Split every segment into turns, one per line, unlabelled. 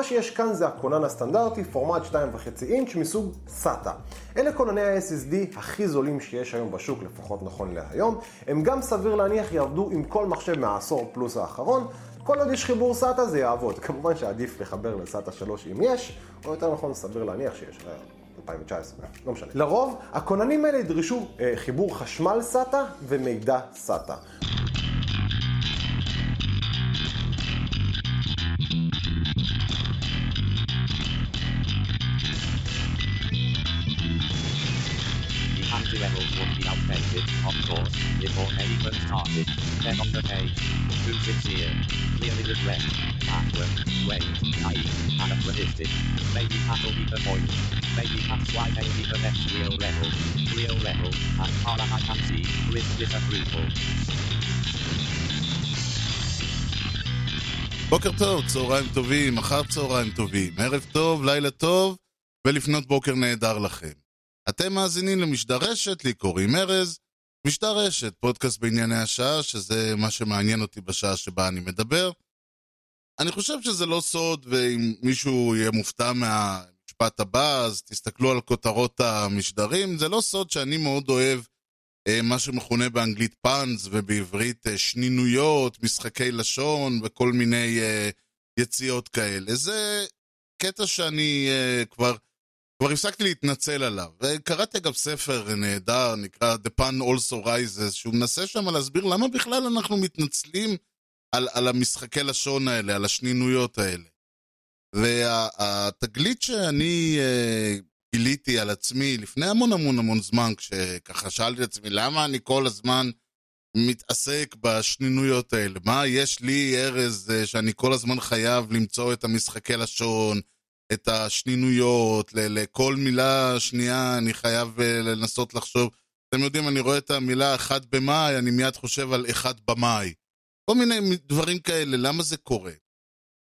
מה שיש כאן זה הכונן הסטנדרטי, פורמט 2.5 אינץ' מסוג SATA. אלה כונני ה-SSD הכי זולים שיש היום בשוק, לפחות נכון להיום. הם גם סביר להניח יעבדו עם כל מחשב מהעשור פלוס האחרון. כל עוד יש חיבור SATA זה יעבוד. כמובן שעדיף לחבר ל-SATA 3 אם יש, או יותר נכון סביר להניח שיש. 2019, לא משנה. לרוב, הכוננים האלה ידרשו אה, חיבור חשמל SATA ומידע SATA.
Started. Then on the page, too sincere, clearly regret, backward, wait, naive, anachronistic. Maybe that'll be the point. Maybe that's why they be the next real level. Real level, as far as I can see, with disapproval.
בוקר טוב, צהריים טובים, אחר צהריים טובים, ערב טוב, לילה טוב, ולפנות בוקר נהדר לכם. אתם מאזינים למשדר רשת, לי קוראים ארז. משדר רשת, פודקאסט בענייני השעה, שזה מה שמעניין אותי בשעה שבה אני מדבר. אני חושב שזה לא סוד, ואם מישהו יהיה מופתע מהמשפט הבא, אז תסתכלו על כותרות המשדרים. זה לא סוד שאני מאוד אוהב אה, מה שמכונה באנגלית פאנס, ובעברית אה, שנינויות, משחקי לשון וכל מיני אה, יציאות כאלה. זה קטע שאני אה, כבר... כבר הפסקתי להתנצל עליו. וקראתי אגב ספר נהדר, נקרא The Pan Also Rises, שהוא מנסה שם להסביר למה בכלל אנחנו מתנצלים על, על המשחקי לשון האלה, על השנינויות האלה. והתגלית שאני uh, גיליתי על עצמי לפני המון המון המון זמן, כשככה שאלתי את עצמי למה אני כל הזמן מתעסק בשנינויות האלה, מה יש לי ארז uh, שאני כל הזמן חייב למצוא את המשחקי לשון, את השנינויות, לכל מילה שנייה אני חייב אה, לנסות לחשוב. אתם יודעים, אני רואה את המילה 1 במאי, אני מיד חושב על 1 במאי. כל מיני דברים כאלה, למה זה קורה?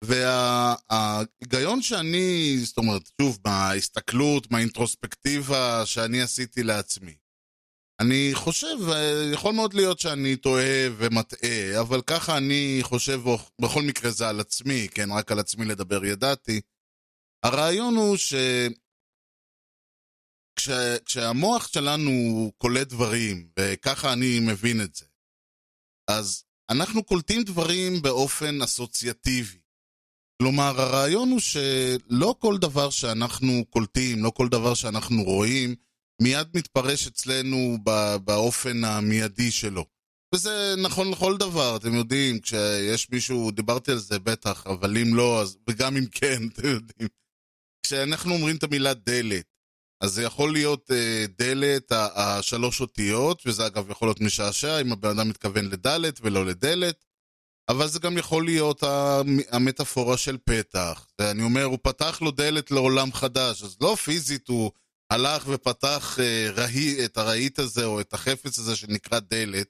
וההיגיון שאני, זאת אומרת, שוב, מההסתכלות, מהאינטרוספקטיבה שאני עשיתי לעצמי. אני חושב, אה, יכול מאוד להיות שאני טועה ומטעה, אבל ככה אני חושב, בכל מקרה זה על עצמי, כן, רק על עצמי לדבר ידעתי. הרעיון הוא ש... כש... כשהמוח שלנו קולט דברים, וככה אני מבין את זה, אז אנחנו קולטים דברים באופן אסוציאטיבי. כלומר, הרעיון הוא שלא כל דבר שאנחנו קולטים, לא כל דבר שאנחנו רואים, מיד מתפרש אצלנו באופן המיידי שלו. וזה נכון לכל דבר, אתם יודעים, כשיש מישהו, דיברתי על זה בטח, אבל אם לא, אז, וגם אם כן, אתם יודעים. כשאנחנו אומרים את המילה דלת, אז זה יכול להיות uh, דלת, השלוש אותיות, וזה אגב יכול להיות משעשע אם הבן אדם מתכוון לדלת ולא לדלת, אבל זה גם יכול להיות המטאפורה של פתח. ואני אומר, הוא פתח לו דלת לעולם חדש, אז לא פיזית הוא הלך ופתח uh, רהי, את הרהיט הזה או את החפץ הזה שנקרא דלת,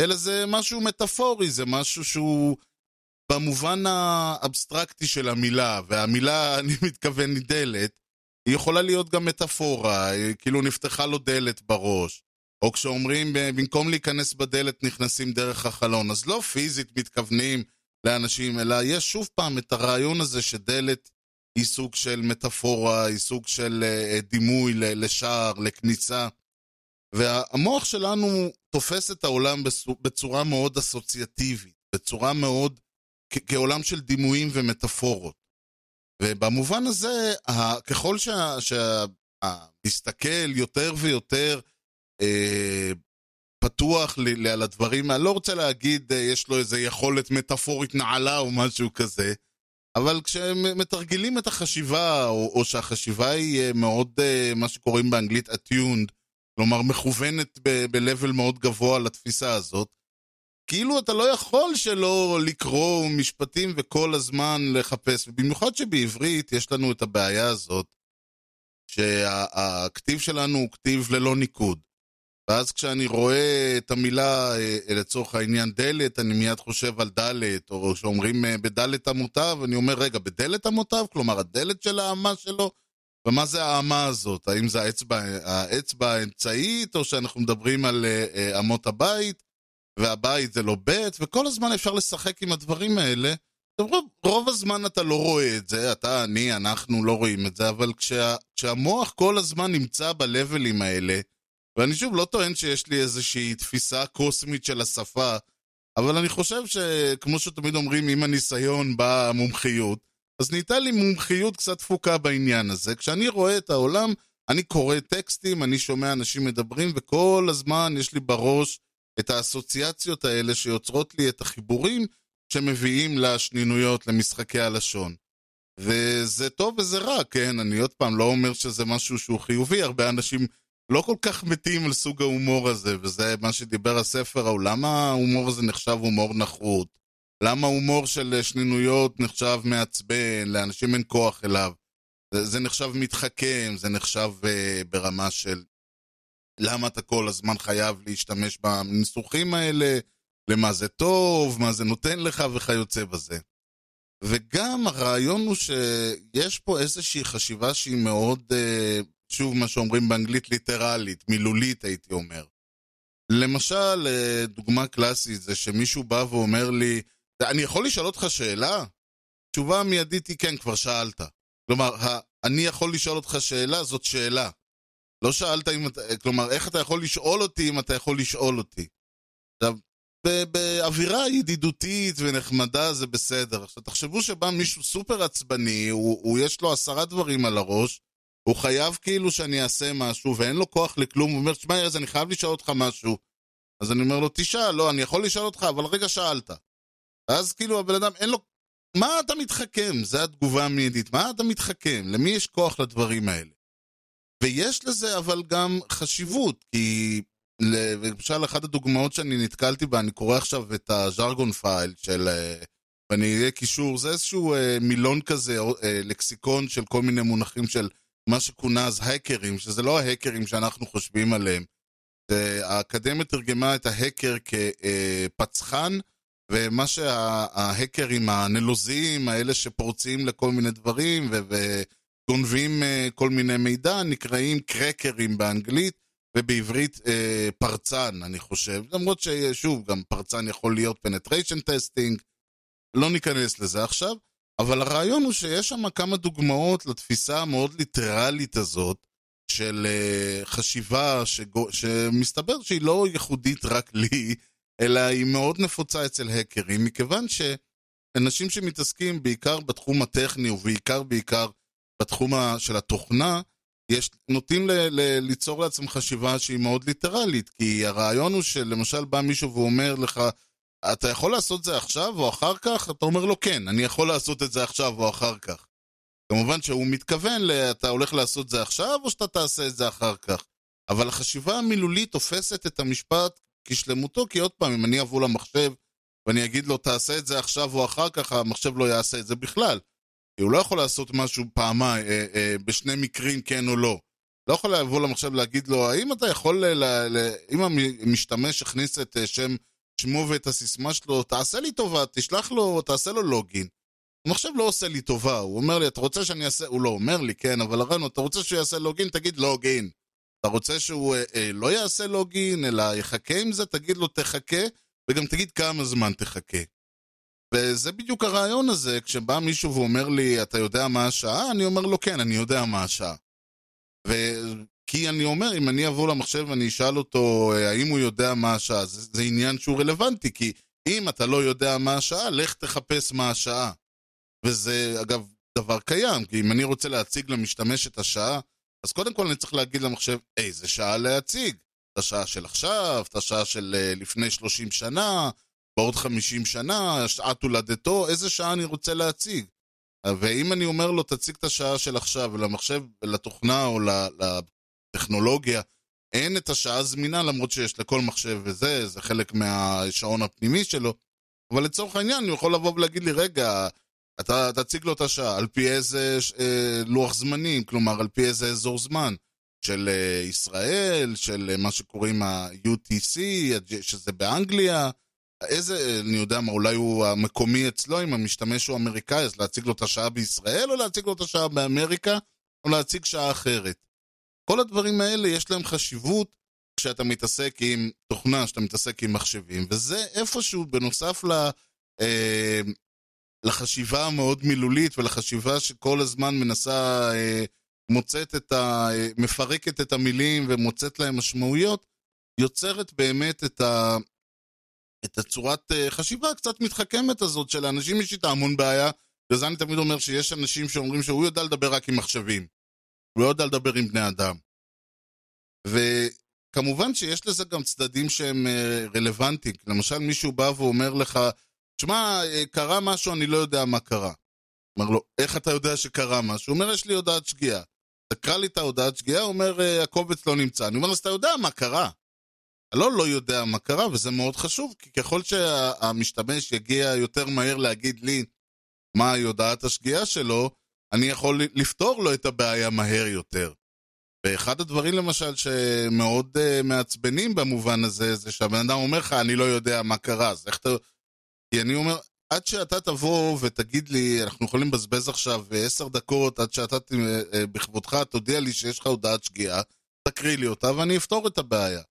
אלא זה משהו מטאפורי, זה משהו שהוא במובן האבסטרקטי של המילה, והמילה, אני מתכוון, היא דלת, היא יכולה להיות גם מטאפורה, כאילו נפתחה לו דלת בראש. או כשאומרים, במקום להיכנס בדלת, נכנסים דרך החלון. אז לא פיזית מתכוונים לאנשים, אלא יש שוב פעם את הרעיון הזה שדלת היא סוג של מטאפורה, היא סוג של uh, דימוי לשער, לכניסה. והמוח שלנו תופס את העולם בצורה מאוד אסוציאטיבית, בצורה מאוד כעולם של דימויים ומטאפורות. ובמובן הזה, ככל שהמסתכל יותר ויותר אה, פתוח לי, על הדברים, אני לא רוצה להגיד אה, יש לו איזה יכולת מטאפורית נעלה או משהו כזה, אבל כשמתרגלים את החשיבה, או, או שהחשיבה היא אה, מאוד, אה, מה שקוראים באנגלית attuned, כלומר מכוונת ב-level מאוד גבוה לתפיסה הזאת, כאילו אתה לא יכול שלא לקרוא משפטים וכל הזמן לחפש, במיוחד שבעברית יש לנו את הבעיה הזאת, שהכתיב שלנו הוא כתיב ללא ניקוד. ואז כשאני רואה את המילה, אה, לצורך העניין דלת, אני מיד חושב על דלת, או שאומרים אה, בדלת המוטב, אני אומר, רגע, בדלת המוטב? כלומר, הדלת של האמה שלו? ומה זה האמה הזאת? האם זה האצבע, האצבע האמצעית, או שאנחנו מדברים על אה, אמות הבית? והבית זה לא בית, וכל הזמן אפשר לשחק עם הדברים האלה, רוב, רוב הזמן אתה לא רואה את זה, אתה, אני, אנחנו לא רואים את זה, אבל כשה, כשהמוח כל הזמן נמצא בלבלים האלה, ואני שוב לא טוען שיש לי איזושהי תפיסה קוסמית של השפה, אבל אני חושב שכמו שתמיד אומרים, עם הניסיון באה המומחיות, אז נהייתה לי מומחיות קצת תפוקה בעניין הזה. כשאני רואה את העולם, אני קורא טקסטים, אני שומע אנשים מדברים, וכל הזמן יש לי בראש את האסוציאציות האלה שיוצרות לי את החיבורים שמביאים לשנינויות, למשחקי הלשון. וזה טוב וזה רע, כן? אני עוד פעם לא אומר שזה משהו שהוא חיובי, הרבה אנשים לא כל כך מתים על סוג ההומור הזה, וזה מה שדיבר הספר ההוא, למה ההומור הזה נחשב הומור נחות? למה הומור של שנינויות נחשב מעצבן, לאנשים אין כוח אליו? זה, זה נחשב מתחכם, זה נחשב uh, ברמה של למה אתה כל הזמן חייב להשתמש בניסוחים האלה, למה זה טוב, מה זה נותן לך וכיוצא בזה. וגם הרעיון הוא שיש פה איזושהי חשיבה שהיא מאוד, uh, שוב מה שאומרים באנגלית ליטרלית, מילולית הייתי אומר. למשל, uh, דוגמה קלאסית זה שמישהו בא ואומר לי, אני יכול לשאול אותך שאלה? תשובה המיידית היא כן, כבר שאלת. כלומר, אני יכול לשאול אותך שאלה, זאת שאלה. לא שאלת אם אתה, כלומר, איך אתה יכול לשאול אותי אם אתה יכול לשאול אותי. עכשיו, באווירה ידידותית ונחמדה זה בסדר. עכשיו, תחשבו שבא מישהו סופר עצבני, הוא, הוא יש לו עשרה דברים על הראש, הוא חייב כאילו שאני אעשה משהו, ואין לו כוח לכלום, הוא אומר, שמע ארז, אני חייב לשאול אותך משהו. אז אני אומר לו, תשאל, לא, אני יכול לשאול אותך, אבל רגע שאלת. ואז כאילו הבן אדם, אין לו... מה אתה מתחכם? זו התגובה המיידית. מה אתה מתחכם? למי יש כוח לדברים האלה? ויש לזה אבל גם חשיבות, כי למשל אחת הדוגמאות שאני נתקלתי בה, אני קורא עכשיו את הז'רגון פייל של... אה, ואני אהיה קישור, זה איזשהו אה, מילון כזה, אה, לקסיקון של כל מיני מונחים של מה שכונה אז האקרים, שזה לא ההאקרים שאנחנו חושבים עליהם. האקדמיה תרגמה את ההאקר כפצחן, אה, ומה שההאקרים הנלוזים, האלה שפורצים לכל מיני דברים וגונבים אה, כל מיני מידע, נקראים קרקרים באנגלית, ובעברית אה, פרצן, אני חושב. למרות ששוב, גם פרצן יכול להיות penetration testing, לא ניכנס לזה עכשיו, אבל הרעיון הוא שיש שם כמה דוגמאות לתפיסה המאוד ליטרלית הזאת, של uh, חשיבה שגו, שמסתבר שהיא לא ייחודית רק לי, אלא היא מאוד נפוצה אצל האקרים, מכיוון שאנשים שמתעסקים בעיקר בתחום הטכני ובעיקר בעיקר בתחום של התוכנה, יש, נוטים ל, ל, ליצור לעצמם חשיבה שהיא מאוד ליטרלית, כי הרעיון הוא שלמשל בא מישהו ואומר לך, אתה יכול לעשות זה עכשיו או אחר כך? אתה אומר לו כן, אני יכול לעשות את זה עכשיו או אחר כך. כמובן שהוא מתכוון ל... אתה הולך לעשות זה עכשיו או שאתה תעשה את זה אחר כך. אבל החשיבה המילולית תופסת את המשפט כשלמותו, כי עוד פעם, אם אני אבוא למחשב ואני אגיד לו, תעשה את זה עכשיו או אחר כך, המחשב לא יעשה את זה בכלל. הוא לא יכול לעשות משהו פעמיים, אה, אה, בשני מקרים כן או לא. לא יכול לבוא למחשב ולהגיד לו, האם אתה יכול, ל, ל, אם המשתמש הכניס את אה, שם שמו ואת הסיסמה שלו, תעשה לי טובה, תשלח לו, תעשה לו לוגין. המחשב לא עושה לי טובה, הוא אומר לי, אתה רוצה שאני אעשה, הוא לא אומר לי, כן, אבל הרעיון, אתה רוצה שהוא יעשה לוגין, תגיד לוגין. אתה רוצה שהוא אה, אה, לא יעשה לוגין, אלא יחכה עם זה, תגיד לו תחכה, וגם תגיד כמה זמן תחכה. וזה בדיוק הרעיון הזה, כשבא מישהו ואומר לי, אתה יודע מה השעה? אני אומר לו, כן, אני יודע מה השעה. ו... כי אני אומר, אם אני אבוא למחשב ואני אשאל אותו אה, האם הוא יודע מה השעה, זה, זה עניין שהוא רלוונטי, כי אם אתה לא יודע מה השעה, לך תחפש מה השעה. וזה, אגב, דבר קיים, כי אם אני רוצה להציג למשתמש את השעה, אז קודם כל אני צריך להגיד למחשב איזה שעה להציג. את השעה של עכשיו, את השעה של אה, לפני 30 שנה, בעוד 50 שנה, שעת הולדתו, איזה שעה אני רוצה להציג. ואם אני אומר לו, תציג את השעה של עכשיו, ולמחשב, לתוכנה או לטכנולוגיה, אין את השעה זמינה, למרות שיש לכל מחשב וזה, זה חלק מהשעון הפנימי שלו. אבל לצורך העניין, הוא יכול לבוא ולהגיד לי, רגע, אתה תציג לו את השעה, על פי איזה אה, לוח זמנים, כלומר, על פי איזה אזור זמן. של אה, ישראל, של אה, מה שקוראים ה-UTC, שזה באנגליה, איזה, אני יודע מה, אולי הוא המקומי אצלו, אם המשתמש הוא אמריקאי, אז להציג לו את השעה בישראל, או להציג לו את השעה באמריקה, או להציג שעה אחרת. כל הדברים האלה יש להם חשיבות כשאתה מתעסק עם תוכנה, כשאתה מתעסק עם מחשבים, וזה איפשהו בנוסף ל... אה, לחשיבה המאוד מילולית ולחשיבה שכל הזמן מנסה, אה, מוצאת את ה... אה, מפרקת את המילים ומוצאת להם משמעויות, יוצרת באמת את ה... את הצורת אה, חשיבה הקצת מתחכמת הזאת של האנשים יש איתה המון בעיה, וזה אני תמיד אומר שיש אנשים שאומרים שהוא יודע לדבר רק עם מחשבים. הוא לא יודע לדבר עם בני אדם. וכמובן שיש לזה גם צדדים שהם אה, רלוונטיים. למשל, מישהו בא ואומר לך, שמע, אה, קרה משהו, אני לא יודע מה קרה. אומר לו, איך אתה יודע שקרה משהו? הוא אומר, יש לי הודעת שגיאה. תקרא לי את ההודעת שגיאה, הוא אומר, "אה, הקובץ לא נמצא. אני אומר, אז אתה יודע מה קרה. לא לא יודע מה קרה, וזה מאוד חשוב, כי ככל שהמשתמש יגיע יותר מהר להגיד לי מהי הודעת השגיאה שלו, אני יכול לפתור לו את הבעיה מהר יותר. ואחד הדברים למשל שמאוד uh, מעצבנים במובן הזה, זה שהבן אדם אומר לך, אני לא יודע מה קרה, אז איך אתה... כי אני אומר, עד שאתה תבוא ותגיד לי, אנחנו יכולים לבזבז עכשיו אה, עשר דקות, עד שאתה אה, בכבודך תודיע לי שיש לך הודעת שגיאה, תקריא לי אותה ואני אפתור את הבעיה.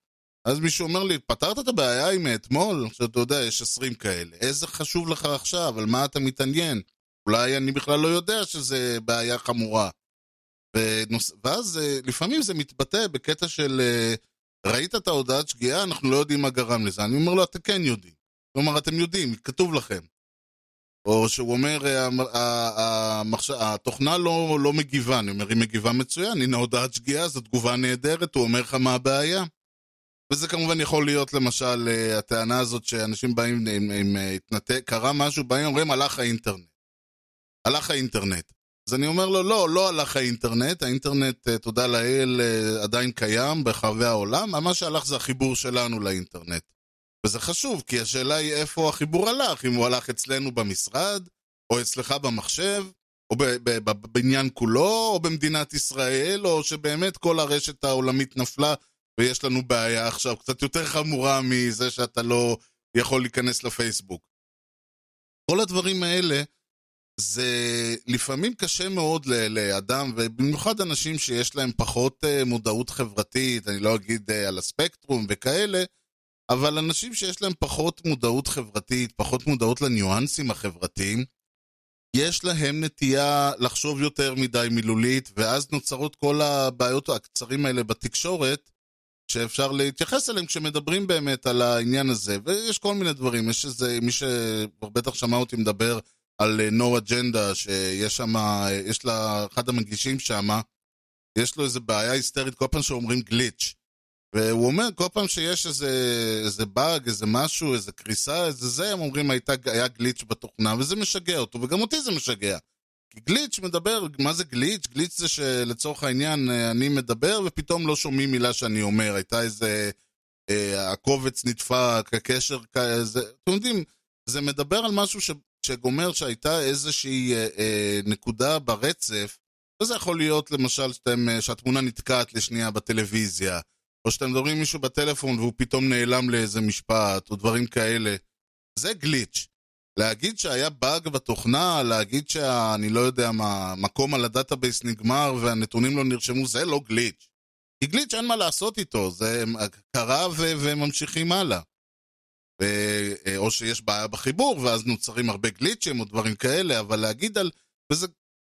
אז מישהו אומר לי, פתרת את הבעיה עם אתמול? עכשיו, אתה יודע, יש עשרים כאלה. איזה חשוב לך עכשיו? על מה אתה מתעניין? אולי אני בכלל לא יודע שזה בעיה חמורה. ונוס... ואז אה, לפעמים זה מתבטא בקטע של אה, ראית את ההודעת שגיאה, אנחנו לא יודעים מה גרם לזה. אני אומר לו, אתם כן יודעים. כלומר, אתם יודעים, כתוב לכם. או שהוא אומר, אה. התוכנה לא, לא מגיבה. אני אומר, היא מגיבה מצוין, הנה הודעת שגיאה, זו תגובה נהדרת, הוא אומר לך מה הבעיה. וזה כמובן יכול להיות למשל אה, הטענה הזאת שאנשים באים עם, עם אה, התנתק, קרה משהו, באים אומרים הלך האינטרנט. הלך האינטרנט. אז אני אומר לו, לא, לא הלך האינטרנט, האינטרנט, אה, תודה לאל, עדיין קיים ברחבי העולם, מה שהלך זה החיבור שלנו לאינטרנט. וזה חשוב, כי השאלה היא איפה החיבור הלך, אם הוא הלך אצלנו במשרד, או אצלך במחשב, או בבניין כולו, או במדינת ישראל, או שבאמת כל הרשת העולמית נפלה ויש לנו בעיה עכשיו קצת יותר חמורה מזה שאתה לא יכול להיכנס לפייסבוק. כל הדברים האלה, זה לפעמים קשה מאוד לאדם, ובמיוחד אנשים שיש להם פחות אה, מודעות חברתית, אני לא אגיד אה, על הספקטרום וכאלה, אבל אנשים שיש להם פחות מודעות חברתית, פחות מודעות לניואנסים החברתיים, יש להם נטייה לחשוב יותר מדי מילולית, ואז נוצרות כל הבעיות הקצרים האלה בתקשורת, שאפשר להתייחס אליהם כשמדברים באמת על העניין הזה, ויש כל מיני דברים, יש איזה, מי שבטח שמע אותי מדבר על אה, no agenda, שיש שם, יש לה, אחד המגישים שם, יש לו איזה בעיה היסטרית כל פעם שאומרים גליץ'. והוא אומר, כל פעם שיש איזה, איזה באג, איזה משהו, איזה קריסה, איזה זה, הם אומרים, הייתה, היה גליץ' בתוכנה, וזה משגע אותו, וגם אותי זה משגע. גליץ' מדבר, מה זה גליץ'? גליץ' זה שלצורך העניין אה, אני מדבר ופתאום לא שומעים מילה שאני אומר. הייתה איזה... אה, הקובץ נדפק, הקשר כזה... אתם יודעים, זה מדבר על משהו ש, שגומר שהייתה איזושהי אה, נקודה ברצף, וזה יכול להיות למשל שאתם, שהתמונה נתקעת לשנייה בטלוויזיה, או שאתם מדברים עם מישהו בטלפון והוא פתאום נעלם לאיזה משפט, או דברים כאלה. זה glitch. להגיד שהיה באג בתוכנה, להגיד שאני לא יודע מה, מקום על ה database נגמר והנתונים לא נרשמו, זה לא glitch. כי glitch אין מה לעשות איתו, זה קרה ו- וממשיכים הלאה. ו- או שיש בעיה בחיבור, ואז נוצרים הרבה גליצ'ים או דברים כאלה, אבל להגיד על... וזה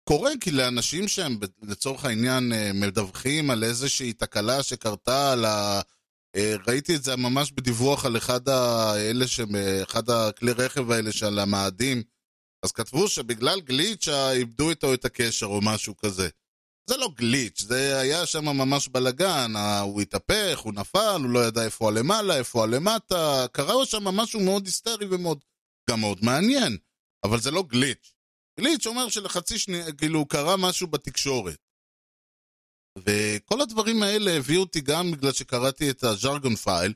קורה כי לאנשים שהם לצורך העניין אה, מדווחים על איזושהי תקלה שקרתה, על ה... אה, ראיתי את זה ממש בדיווח על אחד האלה, ש... אחד הכלי רכב האלה של המאדים, אז כתבו שבגלל גליץ' איבדו איתו את הקשר או משהו כזה. זה לא גליץ', זה היה שם ממש בלאגן, הוא התהפך, הוא נפל, הוא לא ידע איפה הלמעלה, איפה הלמטה, קרה שם משהו מאוד היסטרי ומאוד, גם מאוד מעניין, אבל זה לא glitch. glitch אומר שלחצי שנייה, כאילו, קרה משהו בתקשורת. וכל הדברים האלה הביאו אותי גם בגלל שקראתי את ה Jargon File,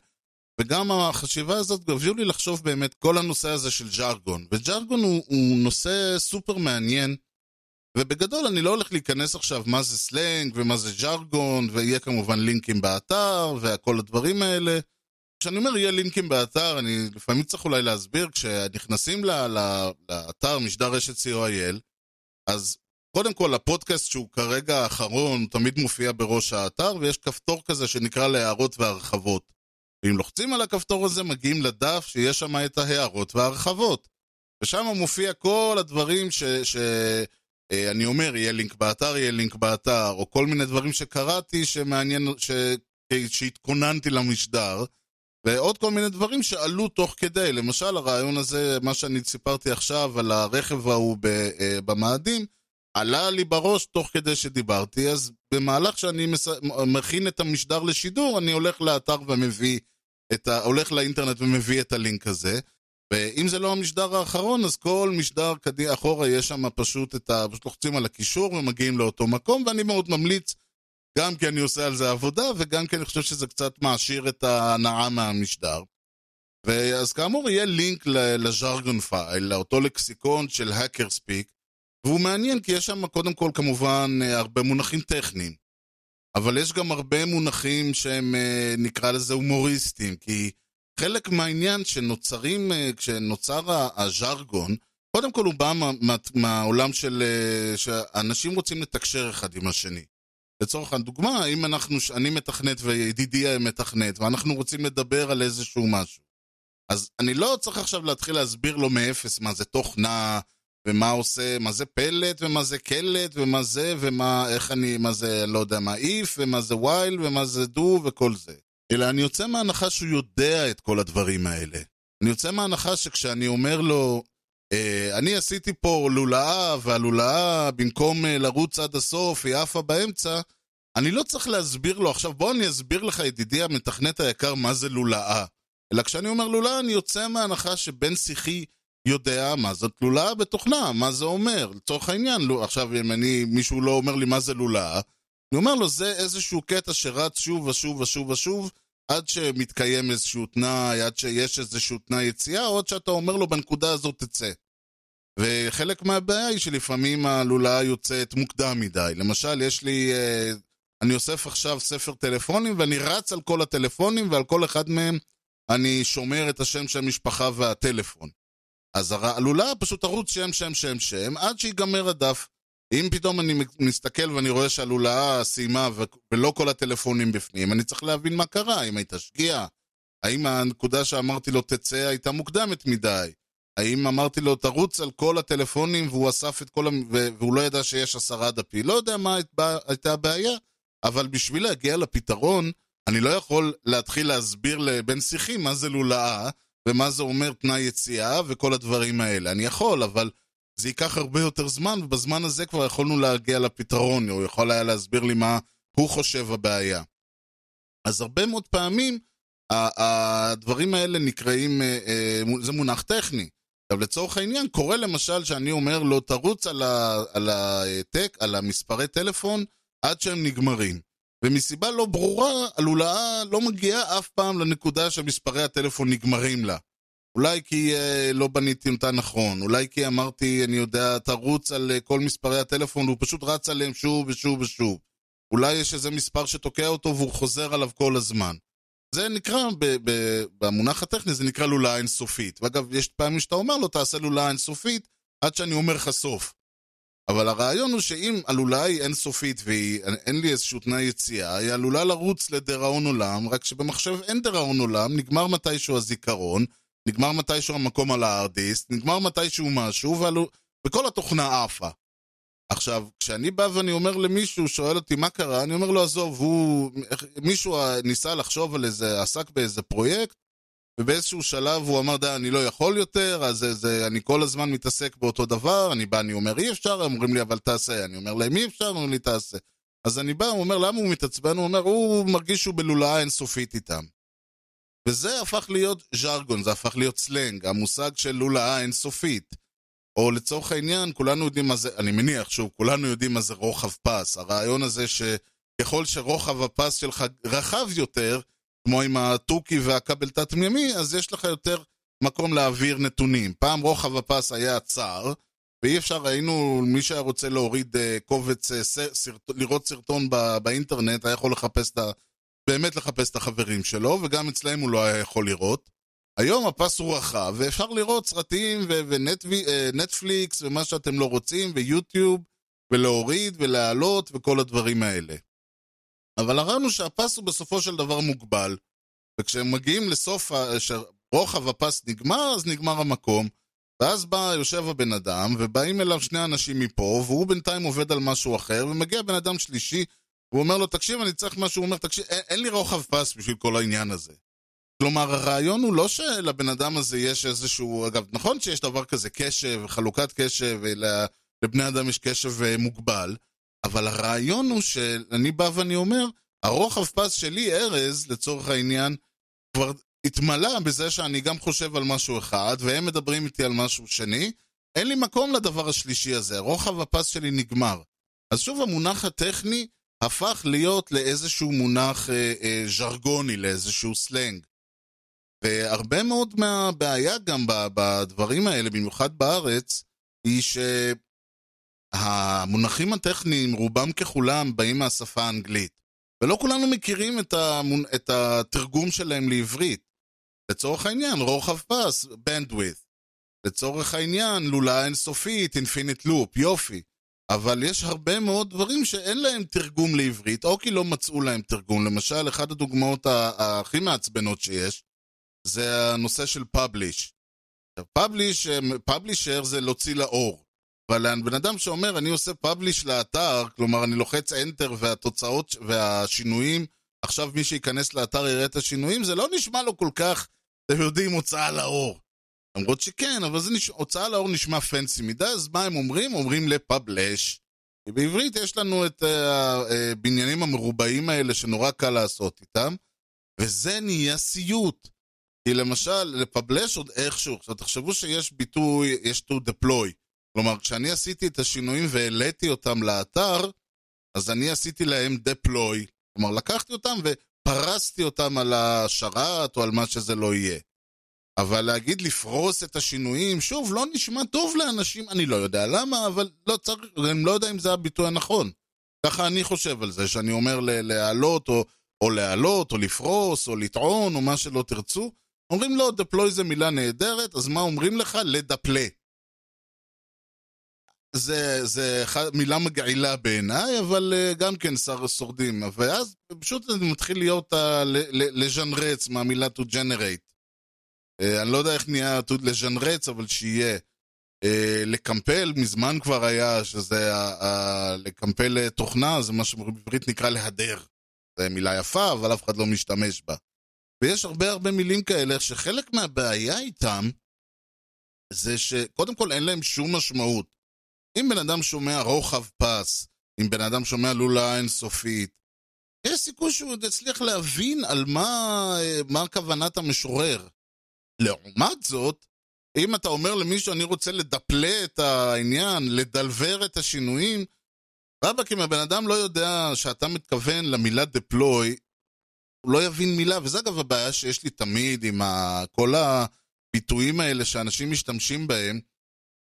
וגם החשיבה הזאת הביאו לי לחשוב באמת כל הנושא הזה של ז'רגון. וז'רגון הוא, הוא נושא סופר מעניין, ובגדול אני לא הולך להיכנס עכשיו מה זה סלנג ומה זה ז'רגון, ויהיה כמובן לינקים באתר וכל הדברים האלה. כשאני אומר יהיה לינקים באתר, אני לפעמים צריך אולי להסביר, כשנכנסים לאתר משדר רשת co.il, אז קודם כל הפודקאסט שהוא כרגע האחרון תמיד מופיע בראש האתר, ויש כפתור כזה שנקרא להערות והרחבות. ואם לוחצים על הכפתור הזה מגיעים לדף שיש שם את ההערות וההרחבות. ושם מופיע כל הדברים ש... ש... אה, אני אומר, יהיה לינק באתר, יהיה לינק באתר, או כל מיני דברים שקראתי שמעניין, ש... שהתכוננתי למשדר, ועוד כל מיני דברים שעלו תוך כדי. למשל, הרעיון הזה, מה שאני סיפרתי עכשיו על הרכב ההוא. אה, במאדים, עלה לי בראש תוך כדי שדיברתי, אז במהלך שאני מס... מכין את המשדר לשידור, אני הולך לאתר ומביא את ה... הולך לאינטרנט ומביא את הלינק הזה. ואם זה לא המשדר האחרון, אז כל משדר קדימה אחורה יש שם פשוט את ה... פשוט לוחצים על הקישור ומגיעים לאותו מקום, ואני מאוד ממליץ, גם כי אני עושה על זה עבודה, וגם כי אני חושב שזה קצת מעשיר את ההנאה מהמשדר. ואז כאמור יהיה לינק לז'רגון פייל, לאותו לקסיקון של האקר ספיק, והוא מעניין כי יש שם קודם כל כמובן הרבה מונחים טכניים. אבל יש גם הרבה מונחים שהם נקרא לזה הומוריסטיים, כי חלק מהעניין שנוצרים, כשנוצר הז'רגון, קודם כל הוא בא מה, מה, מהעולם של... שאנשים רוצים לתקשר אחד עם השני. לצורך הדוגמה, אם אנחנו, אני מתכנת וידידי מתכנת, ואנחנו רוצים לדבר על איזשהו משהו. אז אני לא צריך עכשיו להתחיל להסביר לו מאפס מה זה תוכנה, ומה עושה, מה זה פלט, ומה זה קלט, ומה זה, ומה, איך אני, מה זה, לא יודע מה איף, ומה זה ווייל, ומה זה דו, וכל זה. אלא אני יוצא מההנחה שהוא יודע את כל הדברים האלה. אני יוצא מההנחה שכשאני אומר לו, אה, אני עשיתי פה לולאה, והלולאה, במקום אה, לרוץ עד הסוף, היא עפה באמצע, אני לא צריך להסביר לו עכשיו, בוא אני אסביר לך, ידידי המתכנת היקר, מה זה לולאה. אלא כשאני אומר לולאה, אני יוצא מההנחה שבן שיחי יודע מה זאת לולאה בתוכנה, מה זה אומר. לצורך העניין, לא, עכשיו אם אני, מישהו לא אומר לי מה זה לולאה, אני אומר לו, זה איזשהו קטע שרץ שוב ושוב ושוב ושוב, עד שמתקיים איזשהו תנאי, עד שיש איזשהו תנאי יציאה, או עד שאתה אומר לו, בנקודה הזאת תצא. וחלק מהבעיה היא שלפעמים הלולאה יוצאת מוקדם מדי. למשל, יש לי... אה, אני אוסף עכשיו ספר טלפונים, ואני רץ על כל הטלפונים, ועל כל אחד מהם אני שומר את השם של המשפחה והטלפון. אז הלולאה פשוט תרוץ שם, שם, שם, שם, עד שיגמר הדף. אם פתאום אני מסתכל ואני רואה שהלולאה סיימה ולא כל הטלפונים בפנים, אני צריך להבין מה קרה, האם הייתה שגיאה, האם הנקודה שאמרתי לו תצא הייתה מוקדמת מדי, האם אמרתי לו תרוץ על כל הטלפונים והוא אסף את כל ה... והוא לא ידע שיש עשרה דפי, לא יודע מה הייתה הבעיה, אבל בשביל להגיע לפתרון, אני לא יכול להתחיל להסביר לבן שיחי מה זה לולאה, ומה זה אומר תנאי יציאה וכל הדברים האלה. אני יכול, אבל זה ייקח הרבה יותר זמן, ובזמן הזה כבר יכולנו להגיע לפתרון, הוא יכול היה להסביר לי מה הוא חושב הבעיה. אז הרבה מאוד פעמים הדברים האלה נקראים, אה, אה, זה מונח טכני. עכשיו לצורך העניין, קורה למשל שאני אומר לו, תרוץ על, ה, על, הטק, על המספרי טלפון עד שהם נגמרים. ומסיבה לא ברורה, הלולאה לא מגיעה אף פעם לנקודה שמספרי הטלפון נגמרים לה. אולי כי אה, לא בניתי אותה נכון, אולי כי אמרתי, אני יודע, תרוץ על אה, כל מספרי הטלפון והוא פשוט רץ עליהם שוב ושוב ושוב. אולי יש איזה מספר שתוקע אותו והוא חוזר עליו כל הזמן. זה נקרא, ב- ב- במונח הטכני זה נקרא לולאה אינסופית. ואגב, יש פעמים שאתה אומר לו, תעשה לולאה אינסופית, עד שאני אומר לך סוף. אבל הרעיון הוא שאם הלולאה היא אינסופית ואין לי איזשהו תנאי יציאה, היא עלולה לרוץ לדיראון עולם, רק שבמחשב אין דיראון עולם, נגמר מתישהו הזיכרון, נגמר מתישהו המקום על הארדיסט, נגמר מתישהו משהו, ועלו... וכל התוכנה עפה. עכשיו, כשאני בא ואני אומר למישהו, שואל אותי מה קרה, אני אומר לו, עזוב, הוא... מישהו ניסה לחשוב על איזה, עסק באיזה פרויקט, ובאיזשהו שלב הוא אמר, די, אני לא יכול יותר, אז זה, אני כל הזמן מתעסק באותו דבר, אני בא, אני אומר, אי אפשר, הם אומרים לי, אבל תעשה. אני אומר להם, אי אפשר, אומרים לי, תעשה. אז אני בא, הוא אומר, למה הוא מתעצבן? הוא אומר, הוא מרגיש שהוא בלולאה אינסופית איתם. וזה הפך להיות ז'רגון, זה הפך להיות סלנג, המושג של לולאה אינסופית. או לצורך העניין, כולנו יודעים מה זה, אני מניח, שוב, כולנו יודעים מה זה רוחב פס. הרעיון הזה שככל שרוחב הפס שלך רחב יותר, כמו עם התוכי והכבל תת-מימי, אז יש לך יותר מקום להעביר נתונים. פעם רוחב הפס היה צר, ואי אפשר, היינו, מי שהיה רוצה להוריד uh, קובץ, uh, סרט, לראות סרטון בא, באינטרנט, היה יכול לחפש את ה... באמת לחפש את החברים שלו, וגם אצלהם הוא לא היה יכול לראות. היום הפס הוא רחב, ואפשר לראות סרטים ונטפליקס ומה שאתם לא רוצים, ויוטיוב, ולהוריד ולהעלות וכל הדברים האלה. אבל הרעיון הוא שהפס הוא בסופו של דבר מוגבל, וכשהם מגיעים לסוף, כשרוחב הפס נגמר, אז נגמר המקום, ואז בא, יושב הבן אדם, ובאים אליו שני אנשים מפה, והוא בינתיים עובד על משהו אחר, ומגיע בן אדם שלישי, והוא אומר לו, תקשיב, אני צריך משהו, הוא אומר, תקשיב, אין, אין לי רוחב פס בשביל כל העניין הזה. כלומר, הרעיון הוא לא שלבן אדם הזה יש איזשהו... אגב, נכון שיש דבר כזה קשב, חלוקת קשב, ולבני אדם יש קשב אה, מוגבל, אבל הרעיון הוא שאני בא ואני אומר, הרוחב פס שלי, ארז, לצורך העניין, כבר התמלא בזה שאני גם חושב על משהו אחד, והם מדברים איתי על משהו שני, אין לי מקום לדבר השלישי הזה, רוחב הפס שלי נגמר. אז שוב, המונח הטכני הפך להיות לאיזשהו מונח אה, אה, ז'רגוני, לאיזשהו סלנג. והרבה מאוד מהבעיה גם בדברים האלה, במיוחד בארץ, היא שהמונחים הטכניים, רובם ככולם, באים מהשפה האנגלית. ולא כולנו מכירים את, המונ... את התרגום שלהם לעברית. לצורך העניין, רוחב פס, bandwidth. לצורך העניין, לולה אינסופית, infinite loop, יופי. אבל יש הרבה מאוד דברים שאין להם תרגום לעברית, או כי לא מצאו להם תרגום. למשל, אחת הדוגמאות הכי מעצבנות שיש, זה הנושא של פאבליש. פאבליש, פאבלישר זה להוציא לאור. אבל בן אדם שאומר, אני עושה פאבליש לאתר, כלומר, אני לוחץ Enter והתוצאות והשינויים, עכשיו מי שייכנס לאתר יראה את השינויים, זה לא נשמע לו כל כך, אתם יודעים, הוצאה לאור. למרות שכן, אבל זה נש... הוצאה לאור נשמע פנסי מדי, אז מה הם אומרים? אומרים לפאבלש. בעברית יש לנו את הבניינים המרובעים האלה שנורא קל לעשות איתם, וזה נהיה סיוט. כי למשל, לפבלש עוד איכשהו, עכשיו תחשבו שיש ביטוי, יש to deploy. כלומר, כשאני עשיתי את השינויים והעליתי אותם לאתר, אז אני עשיתי להם deploy. כלומר, לקחתי אותם ופרסתי אותם על השרת או על מה שזה לא יהיה. אבל להגיד לפרוס את השינויים, שוב, לא נשמע טוב לאנשים, אני לא יודע למה, אבל לא צריך, אני לא יודע אם זה הביטוי הנכון. ככה אני חושב על זה, שאני אומר להעלות או, או להעלות, או לפרוס, או לטעון, או מה שלא תרצו. אומרים לו, deploy זה מילה נהדרת, אז מה אומרים לך? לדפלה. זה, זה מילה מגעילה בעיניי, אבל uh, גם כן שר שורדים. ואז פשוט זה מתחיל להיות, uh, לז'נרץ מהמילה to generate. Uh, אני לא יודע איך נהיה to לז'נרץ, אבל שיהיה. Uh, לקמפל, מזמן כבר היה, שזה uh, uh, לקמפל תוכנה, זה מה שבעברית נקרא להדר. זו מילה יפה, אבל אף אחד לא משתמש בה. ויש הרבה הרבה מילים כאלה, שחלק מהבעיה איתם, זה שקודם כל אין להם שום משמעות. אם בן אדם שומע רוחב פס, אם בן אדם שומע לולה אינסופית, יש סיכוי שהוא עוד יצליח להבין על מה, מה כוונת המשורר. לעומת זאת, אם אתה אומר למישהו, אני רוצה לדפלה את העניין, לדלבר את השינויים, רבאק, אם הבן אדם לא יודע שאתה מתכוון למילה deploy, הוא לא יבין מילה, וזה אגב הבעיה שיש לי תמיד עם כל הביטויים האלה שאנשים משתמשים בהם,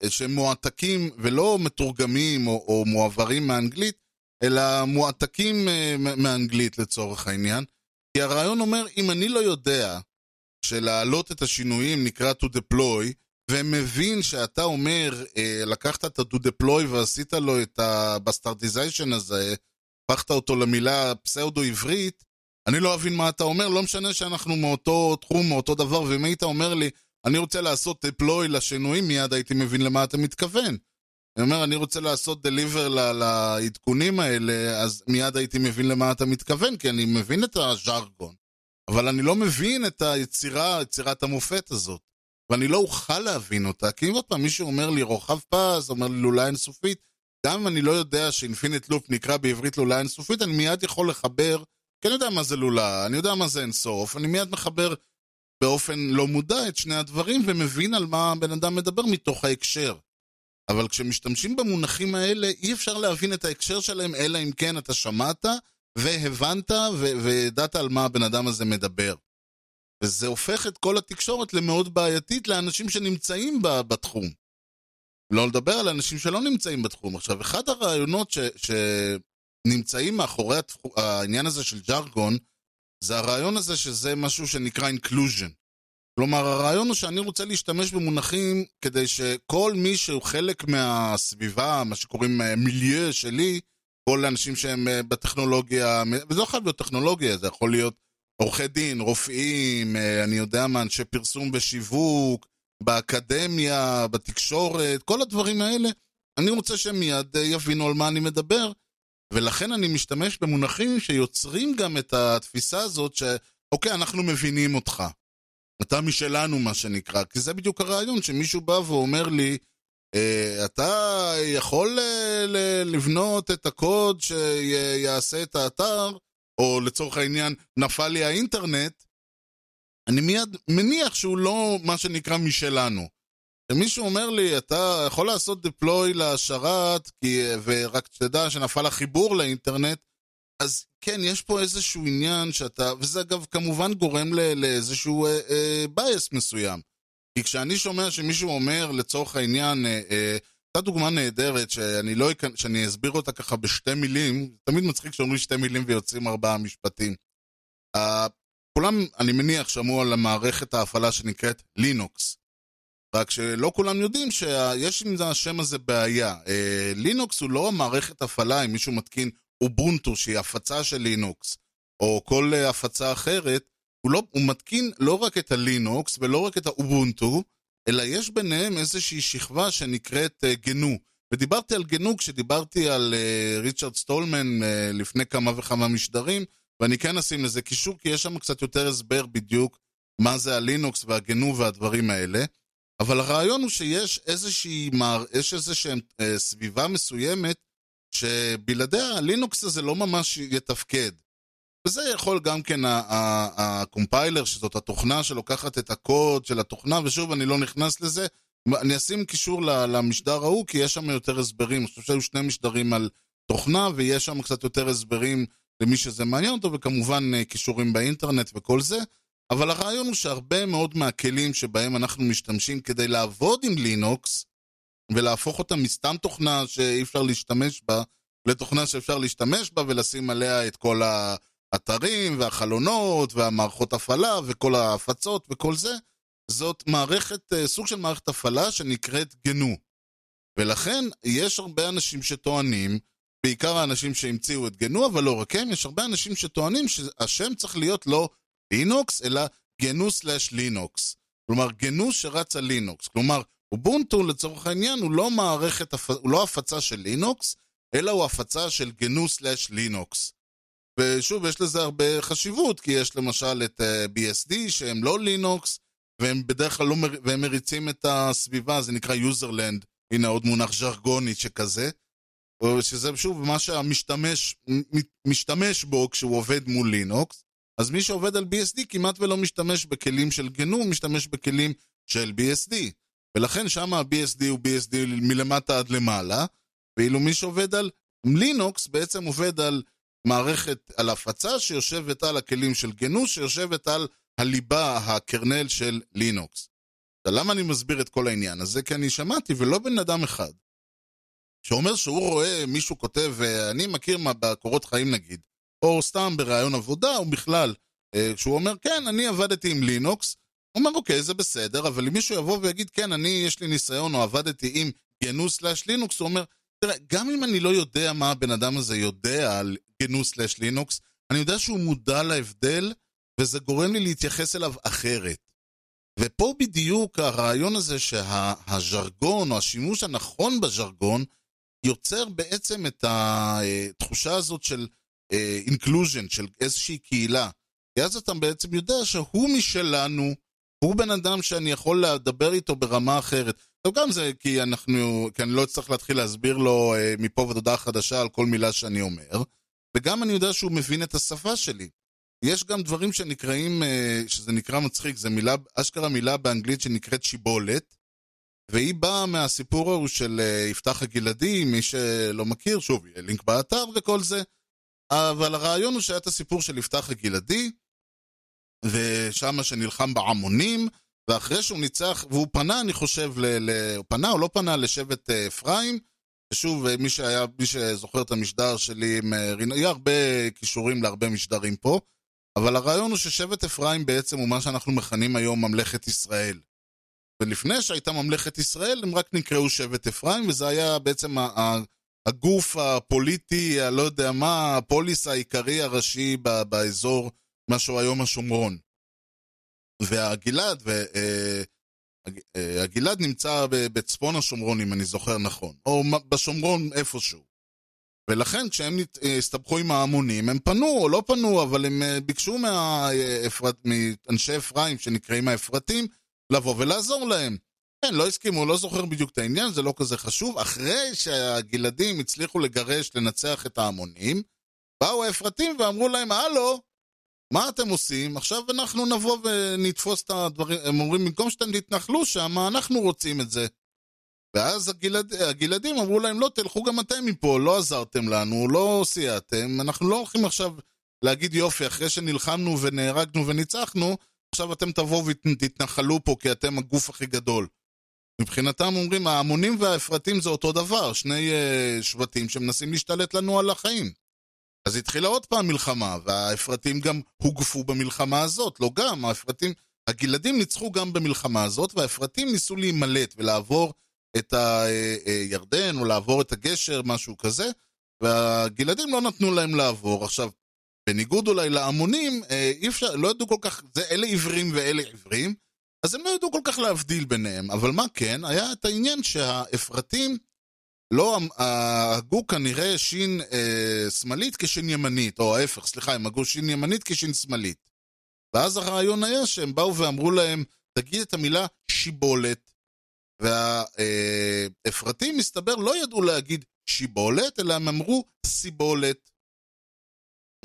שהם מועתקים ולא מתורגמים או, או מועברים מאנגלית, אלא מועתקים אה, מאנגלית לצורך העניין. כי הרעיון אומר, אם אני לא יודע שלהעלות את השינויים נקרא to deploy, ומבין שאתה אומר, אה, לקחת את ה-to deploy ועשית לו את ה-bastardization הזה, הפכת אותו למילה פסאודו-עברית, אני לא אבין מה אתה אומר, לא משנה שאנחנו מאותו תחום, מאותו דבר, ואם היית אומר לי, אני רוצה לעשות deploy לשינויים, מיד הייתי מבין למה אתה מתכוון. אני אומר, אני רוצה לעשות deliver לעדכונים האלה, אז מיד הייתי מבין למה אתה מתכוון, כי אני מבין את הז'רגון. אבל אני לא מבין את היצירה, יצירת המופת הזאת. ואני לא אוכל להבין אותה, כי אם עוד פעם מישהו אומר לי רוחב פס, אומר לי לולה אינסופית, גם אם אני לא יודע שאינפיניט לופ נקרא בעברית לולה אינסופית, אני מיד יכול לחבר, כי אני יודע מה זה לולה, אני יודע מה זה אינסוף, אני מיד מחבר באופן לא מודע את שני הדברים ומבין על מה הבן אדם מדבר מתוך ההקשר. אבל כשמשתמשים במונחים האלה, אי אפשר להבין את ההקשר שלהם, אלא אם כן אתה שמעת והבנת וידעת על מה הבן אדם הזה מדבר. וזה הופך את כל התקשורת למאוד בעייתית לאנשים שנמצאים בתחום. לא לדבר על אנשים שלא נמצאים בתחום. עכשיו, אחד הרעיונות ש, שנמצאים מאחורי התחום, העניין הזה של ג'רגון, זה הרעיון הזה שזה משהו שנקרא inclusion. כלומר, הרעיון הוא שאני רוצה להשתמש במונחים כדי שכל מי שהוא חלק מהסביבה, מה שקוראים אה, מילייה שלי, כל האנשים שהם אה, בטכנולוגיה, וזה לא חייב להיות טכנולוגיה, זה יכול להיות עורכי דין, רופאים, אה, אני יודע מה, אנשי פרסום ושיווק, באקדמיה, בתקשורת, כל הדברים האלה, אני רוצה שהם מיד יבינו על מה אני מדבר, ולכן אני משתמש במונחים שיוצרים גם את התפיסה הזאת שאוקיי, אנחנו מבינים אותך. אתה משלנו, מה שנקרא, כי זה בדיוק הרעיון, שמישהו בא ואומר לי, אה, אתה יכול אה, ל- לבנות את הקוד שיעשה את האתר, או לצורך העניין, נפל לי האינטרנט, אני מיד מניח שהוא לא מה שנקרא משלנו. כשמישהו אומר לי, אתה יכול לעשות deploy לשרת, כי, ורק תדע שנפל החיבור לאינטרנט, אז כן, יש פה איזשהו עניין שאתה, וזה אגב כמובן גורם ל- לאיזשהו אה, אה, bias מסוים. כי כשאני שומע שמישהו אומר, לצורך העניין, אה, אה, אותה דוגמה נהדרת, שאני לא. שאני אסביר אותה ככה בשתי מילים, תמיד מצחיק שאומרים שתי מילים ויוצאים ארבעה משפטים. Uh, כולם, אני מניח, שמעו על המערכת ההפעלה שנקראת לינוקס. רק שלא כולם יודעים שיש עם השם הזה בעיה. אה, לינוקס הוא לא מערכת הפעלה אם מישהו מתקין אובונטו שהיא הפצה של לינוקס, או כל אה, הפצה אחרת, הוא, לא, הוא מתקין לא רק את הלינוקס ולא רק את האובונטו, אלא יש ביניהם איזושהי שכבה שנקראת אה, גנו. ודיברתי על גנו כשדיברתי על ריצ'רד סטולמן לפני כמה וכמה משדרים, ואני כן אשים לזה קישור, כי יש שם קצת יותר הסבר בדיוק מה זה הלינוקס והגנו והדברים האלה. אבל הרעיון הוא שיש איזושהי. יש איזושהי uh, סביבה מסוימת שבלעדיה הלינוקס הזה לא ממש יתפקד. וזה יכול גם כן הקומפיילר, שזאת התוכנה שלוקחת את הקוד של התוכנה, ושוב, אני לא נכנס לזה. אני אשים קישור למשדר ההוא, כי יש שם יותר הסברים. אני חושב שהיו שני משדרים על תוכנה, ויש שם קצת יותר הסברים למי שזה מעניין אותו, וכמובן קישורים באינטרנט וכל זה. אבל הרעיון הוא שהרבה מאוד מהכלים שבהם אנחנו משתמשים כדי לעבוד עם לינוקס, ולהפוך אותה מסתם תוכנה שאי אפשר להשתמש בה, לתוכנה שאפשר להשתמש בה ולשים עליה את כל. האתרים והחלונות והמערכות הפעלה וכל ההפצות וכל זה, זאת מערכת, סוג של מערכת הפעלה שנקראת גנו. ולכן יש הרבה אנשים שטוענים, בעיקר האנשים שהמציאו את גנו, אבל לא רק הם, יש הרבה אנשים שטוענים שהשם צריך להיות לא לינוקס, אלא גנו סלאש לינוקס. כלומר, גנו שרץ על לינוקס. כלומר, אובונטו לצורך העניין הוא לא מערכת, הוא לא הפצה של לינוקס, אלא הוא הפצה של גנו slash לינוקס. ושוב, יש לזה הרבה חשיבות, כי יש למשל את אה, BSD שהם לא לינוקס, והם בדרך כלל לא מר... והם מריצים את הסביבה, זה נקרא userland, הנה עוד מונח ז'רגוני שכזה, שזה שוב מה שהמשתמש משתמש בו כשהוא עובד מול לינוקס, אז מי שעובד על BSD כמעט ולא משתמש בכלים של גנו, משתמש בכלים של BSD. ולכן שם ה-BSD הוא BSD מלמטה עד למעלה, ואילו מי שעובד על לינוקס בעצם עובד על מערכת, על הפצה שיושבת על הכלים של גנו, שיושבת על הליבה, הקרנל של לינוקס. למה אני מסביר את כל העניין הזה? כי אני שמעתי, ולא בן אדם אחד, שאומר שהוא רואה מישהו כותב, ואני מכיר מה בקורות חיים נגיד, או סתם בראיון עבודה, או בכלל, כשהוא אומר, כן, אני עבדתי עם לינוקס, הוא אומר, אוקיי, זה בסדר, אבל אם מישהו יבוא ויגיד, כן, אני, יש לי ניסיון, או עבדתי עם גנו סלאש לינוקס, הוא אומר, תראה, גם אם אני לא יודע מה הבן אדם הזה יודע על גנו סלאש לינוקס, אני יודע שהוא מודע להבדל, וזה גורם לי להתייחס אליו אחרת. ופה בדיוק הרעיון הזה שהז'רגון, או השימוש הנכון בז'רגון, יוצר בעצם את התחושה הזאת של אינקלוז'ן, של איזושהי קהילה. כי אז אתה בעצם יודע שהוא משלנו, הוא בן אדם שאני יכול לדבר איתו ברמה אחרת. וגם זה כי אנחנו, כי אני לא אצטרך להתחיל להסביר לו אה, מפה ועד חדשה על כל מילה שאני אומר, וגם אני יודע שהוא מבין את השפה שלי. יש גם דברים שנקראים, אה, שזה נקרא מצחיק, זה מילה, אשכרה מילה באנגלית שנקראת שיבולת, והיא באה מהסיפור ההוא של אה, יפתח הגלעדי, מי שלא מכיר, שוב, יהיה לינק באתר וכל זה, אבל הרעיון הוא שהיה את הסיפור של יפתח הגלעדי, ושמה שנלחם בעמונים, ואחרי שהוא ניצח, והוא פנה, אני חושב, ל, ל, הוא פנה או לא פנה לשבט אפרים, ושוב, מי שהיה, מי שזוכר את המשדר שלי עם רינה, יהיה הרבה כישורים להרבה משדרים פה, אבל הרעיון הוא ששבט אפרים בעצם הוא מה שאנחנו מכנים היום ממלכת ישראל. ולפני שהייתה ממלכת ישראל, הם רק נקראו שבט אפרים, וזה היה בעצם הגוף הפוליטי, הלא יודע מה, הפוליס העיקרי הראשי באזור, מה שהוא היום השומרון. והגלעד, הג- אה, הגלעד נמצא ב- בצפון השומרון, אם אני זוכר נכון, או בשומרון איפשהו. ולכן כשהם אה, הסתבכו עם ההמונים, הם פנו או לא פנו, אבל הם אה, ביקשו מהאפרת, מאנשי אפרים, שנקראים האפרתים, לבוא ולעזור להם. כן, לא הסכימו, לא זוכר בדיוק את העניין, זה לא כזה חשוב. אחרי שהגלעדים הצליחו לגרש, לנצח את ההמונים, באו האפרתים ואמרו להם, הלו, מה אתם עושים? עכשיו אנחנו נבוא ונתפוס את הדברים, הם אומרים, במקום שאתם תתנחלו שם, אנחנו רוצים את זה. ואז הגלעד, הגלעדים אמרו להם, לא, תלכו גם אתם מפה, לא עזרתם לנו, לא סייעתם, אנחנו לא הולכים עכשיו להגיד יופי, אחרי שנלחמנו ונהרגנו וניצחנו, עכשיו אתם תבואו ותתנחלו פה כי אתם הגוף הכי גדול. מבחינתם אומרים, ההמונים והאפרתים זה אותו דבר, שני uh, שבטים שמנסים להשתלט לנו על החיים. אז התחילה עוד פעם מלחמה, והאפרתים גם הוגפו במלחמה הזאת, לא גם, האפרתים, הגלעדים ניצחו גם במלחמה הזאת, והאפרתים ניסו להימלט ולעבור את הירדן, או לעבור את הגשר, משהו כזה, והגלעדים לא נתנו להם לעבור. עכשיו, בניגוד אולי להמונים, אה, אי אפשר, לא ידעו כל כך, זה אלה עיוורים ואלה עיוורים, אז הם לא ידעו כל כך להבדיל ביניהם, אבל מה כן? היה את העניין שהאפרתים לא הגו כנראה שין אה, שמאלית כשין ימנית, או ההפך, סליחה, הם הגו שין ימנית כשין שמאלית. ואז הרעיון היה שהם באו ואמרו להם, תגיד את המילה שיבולת. והאפרתים, מסתבר, לא ידעו להגיד שיבולת, אלא הם אמרו סיבולת.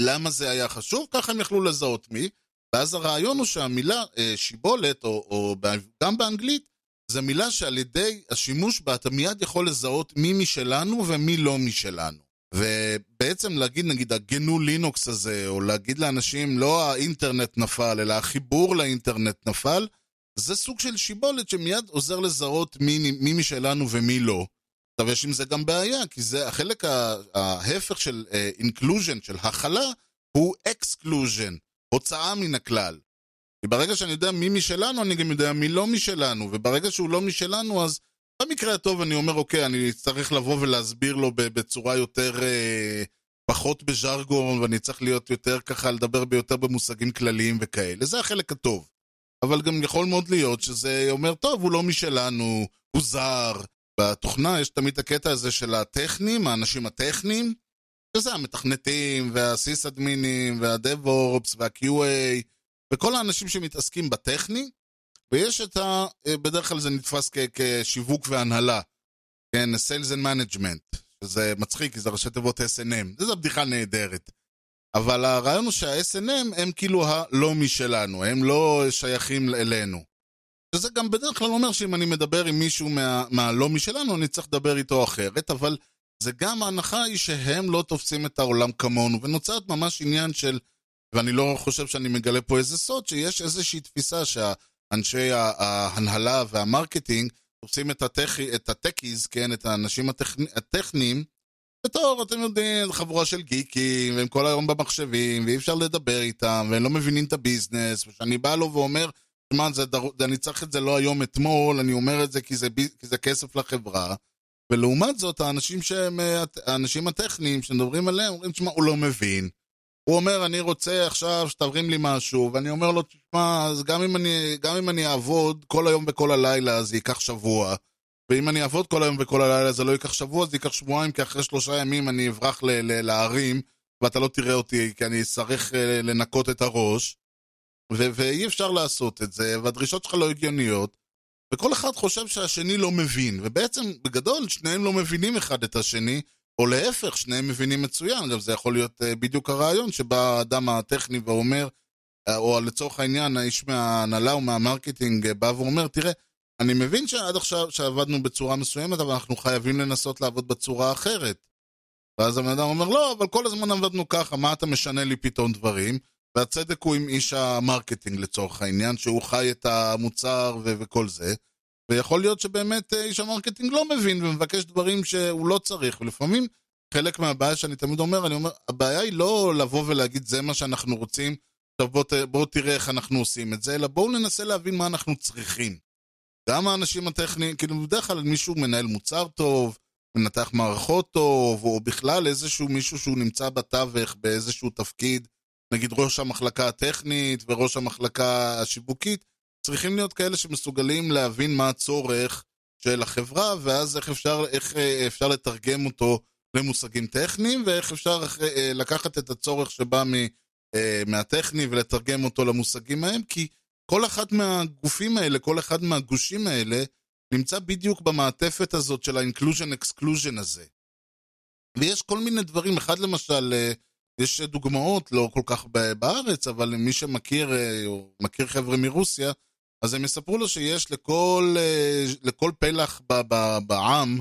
למה זה היה חשוב? ככה הם יכלו לזהות מי. ואז הרעיון הוא שהמילה אה, שיבולת, או, או גם באנגלית, זו מילה שעל ידי השימוש בה אתה מיד יכול לזהות מי משלנו ומי לא משלנו. ובעצם להגיד נגיד הגנו לינוקס הזה, או להגיד לאנשים לא האינטרנט נפל, אלא החיבור לאינטרנט נפל, זה סוג של שיבולת שמיד עוזר לזהות מי, מי משלנו ומי לא. עכשיו יש עם זה גם בעיה, כי זה החלק ההפך של inclusion, אה, של הכלה, הוא exclusion, הוצאה מן הכלל. כי ברגע שאני יודע מי משלנו, אני גם יודע מי לא משלנו, וברגע שהוא לא משלנו, אז במקרה הטוב אני אומר, אוקיי, אני צריך לבוא ולהסביר לו בצורה יותר, אה, פחות בז'רגון, ואני צריך להיות יותר ככה, לדבר ביותר במושגים כלליים וכאלה. זה החלק הטוב. אבל גם יכול מאוד להיות שזה אומר, טוב, הוא לא משלנו, הוא זר. בתוכנה יש תמיד הקטע הזה של הטכנים, האנשים הטכניים, שזה המתכנתים, והסיס-אדמינים, והדב-אורפס, וה-QA, וכל האנשים שמתעסקים בטכני, ויש את ה... בדרך כלל זה נתפס כ- כשיווק והנהלה, כן, Sales and Management, שזה מצחיק, כי זה ראשי תיבות S&M, זו בדיחה נהדרת. אבל הרעיון הוא שה-S&M הם כאילו הלא משלנו, הם לא שייכים אלינו. שזה גם בדרך כלל אומר שאם אני מדבר עם מישהו מה, מהלא משלנו, אני צריך לדבר איתו אחרת, אבל זה גם ההנחה היא שהם לא תופסים את העולם כמונו, ונוצרת ממש עניין של, ואני לא חושב שאני מגלה פה איזה סוד, שיש איזושהי תפיסה שהאנשי ההנהלה וה marketing תופסים את, הטכ... את ה techies, כן, את האנשים הטכ... הטכניים, בתור, אתם יודעים, חבורה של גיקים, והם כל היום במחשבים, ואי אפשר לדבר איתם, והם לא מבינים את ה business, וכשאני בא לו ואומר, שמע, דר... אני צריך את זה לא היום אתמול, אני אומר את זה כי זה. כי זה כסף לחברה. ולעומת זאת, האנשים שהם, האנשים הטכניים שמדברים עליהם, אומרים, תשמע, הוא לא מבין. הוא אומר, אני רוצה עכשיו שתרים לי משהו, ואני אומר לו, תשמע, אז גם אם אני, גם אם אני אעבוד כל היום וכל הלילה, זה ייקח שבוע. ואם אני אעבוד כל היום וכל הלילה, זה לא ייקח שבוע, זה ייקח שבועיים, כי אחרי שלושה ימים אני אברח להרים, ואתה לא תראה אותי, כי אני אצטרך לנקות את הראש. ו- ואי אפשר לעשות את זה, והדרישות שלך לא הגיוניות. וכל אחד חושב שהשני לא מבין, ובעצם בגדול שניהם לא מבינים אחד את השני, או להפך, שניהם מבינים מצוין, גם זה יכול להיות uh, בדיוק הרעיון שבא האדם הטכני ואומר, uh, או לצורך העניין האיש מההנהלה או מהמרקטינג uh, בא ואומר, תראה, אני מבין שעד עכשיו שעבדנו בצורה מסוימת, אבל אנחנו חייבים לנסות לעבוד בצורה אחרת. ואז הבן אדם אומר, לא, אבל כל הזמן עבדנו ככה, מה אתה משנה לי פתאום דברים? והצדק הוא עם איש ה marketing לצורך העניין, שהוא חי את המוצר ו- וכל זה. ויכול להיות שבאמת איש ה marketing לא מבין ומבקש דברים שהוא לא צריך, ולפעמים חלק מהבעיה שאני תמיד אומר, אני אומר, הבעיה היא לא לבוא ולהגיד זה מה שאנחנו רוצים, עכשיו בוא, בוא תראה איך אנחנו עושים את זה, אלא בואו ננסה להבין מה אנחנו צריכים. גם האנשים הטכניים, כאילו בדרך כלל מישהו מנהל מוצר טוב, מנתח מערכות טוב, או בכלל איזשהו מישהו שהוא נמצא בתווך באיזשהו תפקיד, נגיד ראש המחלקה הטכנית וראש המחלקה השיווקית, צריכים להיות כאלה שמסוגלים להבין מה הצורך של החברה, ואז איך אפשר, איך אה, אפשר לתרגם אותו למושגים טכניים, ואיך אפשר אה, לקחת את הצורך שבא מ, אה, מהטכני ולתרגם אותו למושגים ההם, כי כל אחד מהגופים האלה, כל אחד מהגושים האלה, נמצא בדיוק במעטפת הזאת של ה-inclusion-exclusion הזה. ויש כל מיני דברים, אחד למשל, יש דוגמאות, לא כל כך בארץ, אבל מי שמכיר, אה, או מכיר חבר'ה מרוסיה, אז הם יספרו לו שיש לכל, אה, לכל פלח בעם,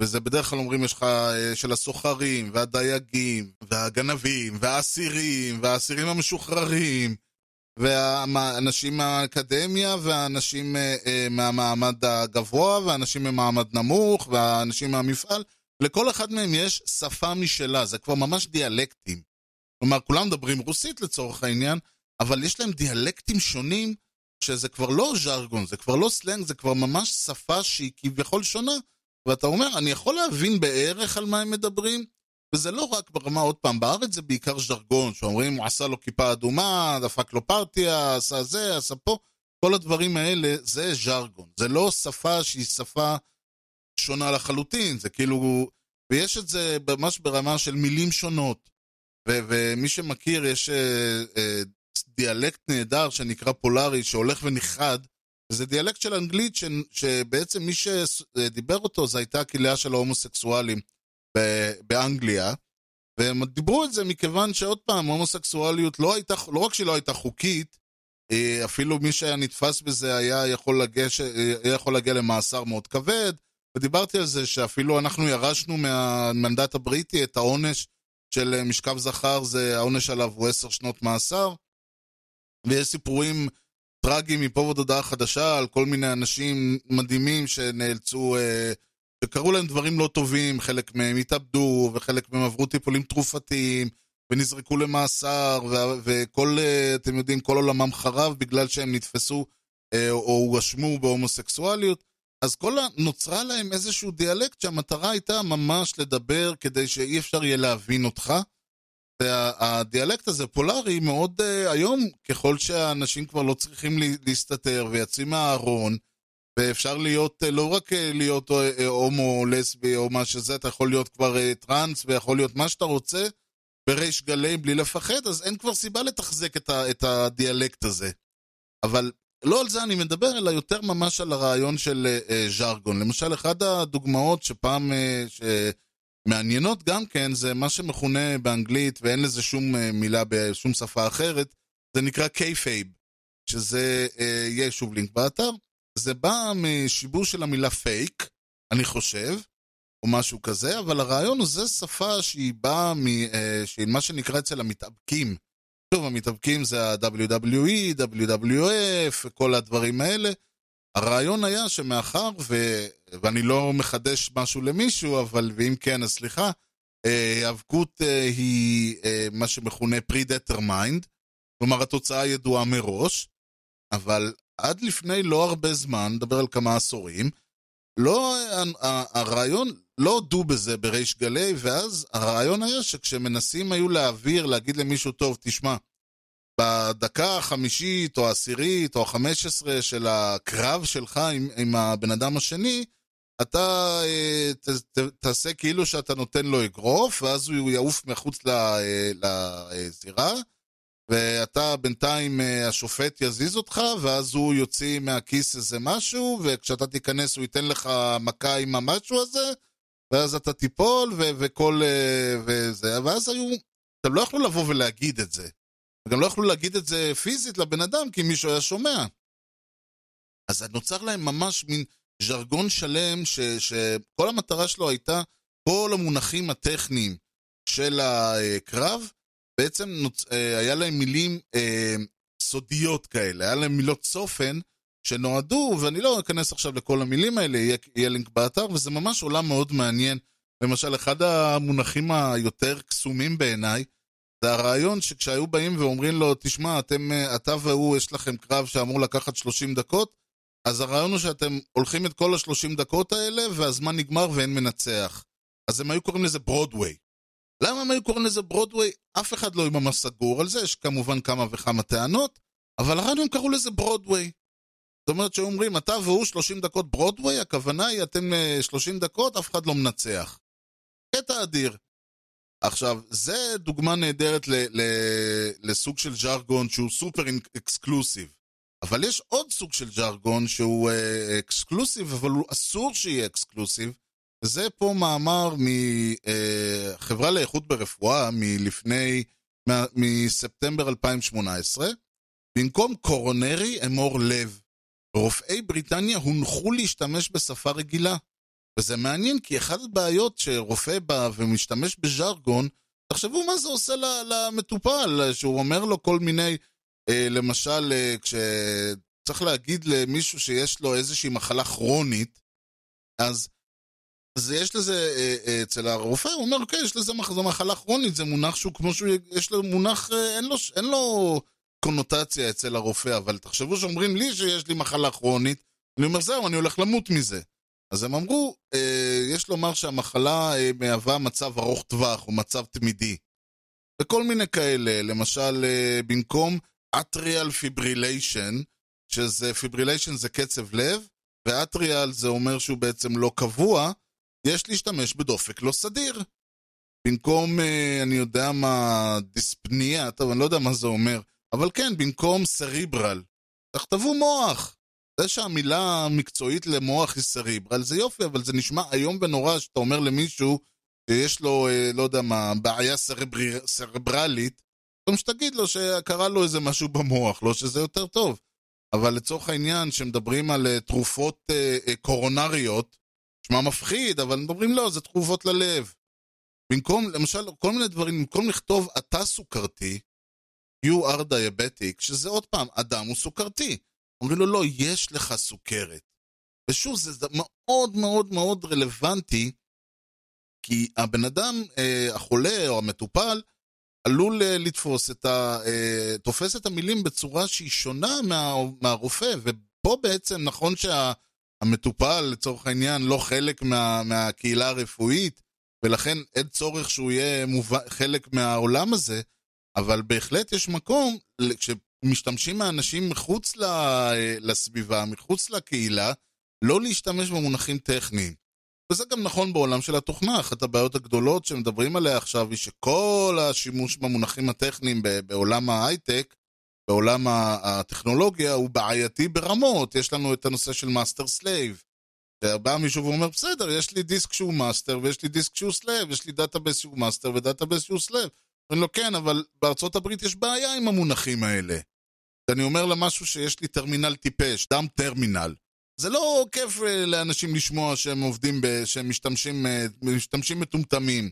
וזה בדרך כלל אומרים, יש לך של הסוחרים, והדייגים, והגנבים, והאסירים, והאסירים המשוחררים, והאנשים מהאקדמיה, והאנשים מהמעמד הגבוה, והאנשים ממעמד נמוך, והאנשים מהמפעל. לכל אחד מהם יש שפה משלה, זה כבר ממש דיאלקטים. כלומר, כולם מדברים רוסית לצורך העניין, אבל יש להם דיאלקטים שונים, שזה כבר לא ז'רגון, זה כבר לא סלנג, זה כבר ממש שפה שהיא כביכול שונה. ואתה אומר, אני יכול להבין בערך על מה הם מדברים, וזה לא רק ברמה, עוד פעם, בארץ זה בעיקר ז'רגון, שאומרים, הוא עשה לו כיפה אדומה, דפק לו פרטיה, עשה זה, עשה פה, כל הדברים האלה, זה ז'רגון. זה לא שפה שהיא שפה שונה לחלוטין, זה כאילו... ויש את זה ממש ברמה של מילים שונות. ו- ומי שמכיר, יש uh, uh, דיאלקט נהדר שנקרא פולארי, שהולך ונכחד. זה דיאלקט של אנגלית ש- שבעצם מי שדיבר אותו זה הייתה הכליה של ההומוסקסואלים ב- באנגליה. והם דיברו את זה מכיוון שעוד פעם, הומוסקסואליות לא הייתה, לא רק שהיא לא הייתה חוקית, אה, אפילו מי שהיה נתפס בזה היה יכול, לגש, היה יכול להגיע למאסר מאוד כבד, ודיברתי על זה שאפילו אנחנו ירשנו מהמנדט הבריטי את העונש של אה, משכב זכר, זה העונש עליו הוא עשר שנות מאסר. ויש סיפורים טרגיים מפה ועד הודעה חדשה על כל מיני אנשים מדהימים שנאלצו, אה, שקרו להם דברים לא טובים, חלק מהם התאבדו, וחלק מהם עברו טיפולים תרופתיים, ונזרקו למאסר, וכל, אה, אתם יודעים, כל עולמם חרב בגלל שהם נתפסו או הואשמו בהומוסקסואליות. אז כל ה... נוצרה להם איזשהו דיאלקט שהמטרה הייתה ממש לדבר כדי שאי אפשר יהיה להבין אותך. והדיאלקט הזה פולארי מאוד uh, היום, ככל שהאנשים כבר לא צריכים להסתתר ויוצאים מהארון, ואפשר להיות, uh, לא רק uh, להיות uh, הומו, לסבי או מה שזה, אתה יכול להיות כבר uh, טראנס ויכול להיות מה שאתה רוצה בריש גלי בלי לפחד, אז אין כבר סיבה לתחזק את, ה, את הדיאלקט הזה. אבל לא על זה אני מדבר, אלא יותר ממש על הרעיון של אה, ז'רגון. למשל, אחת הדוגמאות שפעם, אה, שמעניינות גם כן, זה מה שמכונה באנגלית, ואין לזה שום uh, מילה בשום שפה אחרת, זה נקרא kayfabe, שזה, אה, יהיה שוב לינק באתר, זה בא משיבוש של המילה פייק, אני חושב, או משהו כזה, אבל הרעיון הוא, זה שפה שהיא באה ממה שנקרא אצל המתאבקים. שוב, המתאבקים זה ה-WWE, WWF, כל הדברים האלה. הרעיון היה שמאחר, ו... ואני לא מחדש משהו למישהו, אבל ואם כן, אז סליחה, היאבקות אה, היא אה, מה שמכונה pre-determined, כלומר התוצאה ידועה מראש, אבל עד לפני לא הרבה זמן, נדבר על כמה עשורים, לא, הרעיון, לא הודו בזה בריש גלי, ואז הרעיון היה שכשמנסים היו להעביר, להגיד למישהו, טוב, תשמע, בדקה החמישית או העשירית או החמש עשרה של הקרב שלך עם, עם הבן אדם השני, אתה אה, ת, ת, תעשה כאילו שאתה נותן לו אגרוף, ואז הוא יעוף מחוץ אה, לזירה, ואתה בינתיים, אה, השופט יזיז אותך, ואז הוא יוציא מהכיס איזה משהו, וכשאתה תיכנס הוא ייתן לך מכה עם המשהו הזה, ואז אתה תיפול, ו- וכל... אה, וזה, ואז היו... אתם לא יכלו לבוא ולהגיד את זה. וגם לא יכלו להגיד את זה פיזית לבן אדם, כי מישהו היה שומע. אז נוצר להם ממש מין ז'רגון שלם, ש- שכל המטרה שלו הייתה כל המונחים הטכניים של הקרב, בעצם נוצ... אה, היה להם מילים אה, סודיות כאלה, היה להם מילות צופן שנועדו, ואני לא אכנס עכשיו לכל המילים האלה, יהיה, יהיה לינק באתר, וזה ממש עולם מאוד מעניין. למשל, אחד המונחים היותר קסומים בעיניי, זה הרעיון שכשהיו באים ואומרים לו, תשמע, אתם, אה, אתה והוא, יש לכם קרב שאמור לקחת 30 דקות, אז הרעיון הוא שאתם הולכים את כל ה-30 דקות האלה, והזמן נגמר ואין מנצח. אז הם היו קוראים לזה ברודוויי. למה הם היו קוראים לזה ברודוויי? אף אחד לא ממש סגור על זה, יש כמובן כמה וכמה טענות, אבל הרעיון הם קראו לזה ברודוויי. זאת אומרת שאומרים, אתה והוא 30 דקות ברודווי, הכוונה היא אתם אה, 30 דקות, אף אחד לא מנצח. קטע אדיר. עכשיו, זה דוגמה נהדרת ל- ל- לסוג של ז'רגון שהוא סופר exclusive. אבל יש עוד סוג של ז'רגון שהוא אה, exclusive, אבל הוא אסור שיהיה exclusive. וזה פה מאמר מחברה לאיכות ברפואה מלפני, מספטמבר 2018. במקום קורונרי אמור לב. רופאי בריטניה הונחו להשתמש בשפה רגילה. וזה מעניין, כי אחת הבעיות שרופא בא ומשתמש בז'רגון, תחשבו מה זה עושה למטופל, שהוא אומר לו כל מיני, אה, למשל, אה, כשצריך להגיד למישהו שיש לו איזושהי מחלה כרונית, אז אז יש לזה, אה, אה, אצל הרופא, הוא אומר, אוקיי, יש לזה זו מחלה כרונית, זה מונח שהוא כמו שהוא, יש לו מונח, אה, אין לו, אין לו קונוטציה אצל הרופא, אבל תחשבו שאומרים לי שיש לי מחלה כרונית, אני אומר, זהו, אני הולך למות מזה. אז הם אמרו, אה, יש לומר שהמחלה אה, מהווה מצב ארוך טווח או מצב תמידי. וכל מיני כאלה, למשל, אה, במקום atrial fibrillation, שזה fibrillation זה קצב לב, ו atrial זה אומר שהוא בעצם לא קבוע, יש להשתמש בדופק לא סדיר. במקום, אה, אני יודע מה, דיספניה, טוב, אני לא יודע מה זה אומר, אבל כן, במקום סריברל. תכתבו מוח. זה שהמילה המקצועית למוח היא סריברל זה יופי, אבל זה נשמע איום ונורא שאתה אומר למישהו שיש לו, אה, לא יודע מה, בעיה סרבר... סרברלית, גם שתגיד לו שקרה לו איזה משהו במוח, לא שזה יותר טוב. אבל לצורך העניין, שמדברים על אה, תרופות קורונריות, נשמע מפחיד, אבל מדברים לא, זה תרופות ללב. במקום, למשל, כל מיני דברים, במקום לכתוב אתה סוכרתי, you are diabetic, שזה עוד פעם, אדם הוא סוכרתי. אומרים לו, לא, יש לך סוכרת. ושוב, זה מאוד מאוד מאוד רלוונטי, כי הבן אדם, אה, החולה או המטופל, עלול אה, לתפוס את ה... אה, תופס את המילים בצורה שהיא שונה מה, מהרופא, ופה בעצם נכון שהמטופל, לצורך העניין, לא חלק מה, מהקהילה הרפואית, ולכן אין צורך שהוא יהיה מובא, חלק מהעולם הזה, אבל בהחלט יש מקום, כשמשתמשים מהאנשים מחוץ לסביבה, מחוץ לקהילה, לא להשתמש במונחים טכניים. וזה גם נכון בעולם של התוכנה, אחת הבעיות הגדולות שמדברים עליה עכשיו היא שכל השימוש במונחים הטכניים בעולם ההייטק, בעולם הטכנולוגיה, הוא בעייתי ברמות. יש לנו את הנושא של master slave. בא מישהו ואומר, בסדר, יש לי דיסק שהוא master ויש לי דיסק שהוא slave, יש לי database שהוא master ו database שהוא slave. אומרים לו, כן, אבל בארצות הברית יש בעיה עם המונחים האלה. ואני אומר לה משהו שיש לי טרמינל טיפש, dumb terminal. זה לא כיף לאנשים לשמוע שהם עובדים, ב, שהם משתמשים, משתמשים מטומטמים.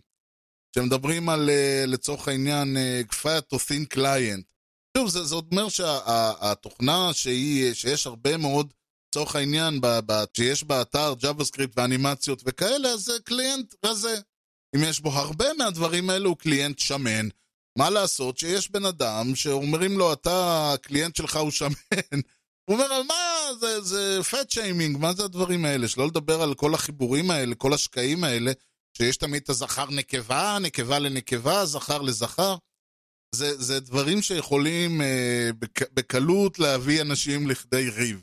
שמדברים על, לצורך העניין, fat או thin client. שוב, זה, זה אומר שהתוכנה שהיא, שיש הרבה מאוד, לצורך העניין, ב, ב, שיש באתר JavaScript ואנימציות וכאלה, אז זה client רזה. אם יש בו הרבה מהדברים האלו, הוא client שמן. מה לעשות שיש בן אדם שאומרים לו, אתה, ה client שלך הוא שמן. הוא אומר, מה, זה, זה fat shaming, מה זה הדברים האלה? שלא לדבר על כל החיבורים האלה, כל השקעים האלה, שיש תמיד את הזכר נקבה, נקבה לנקבה, זכר לזכר. זה, זה דברים שיכולים אה, בק, בקלות להביא אנשים לכדי ריב.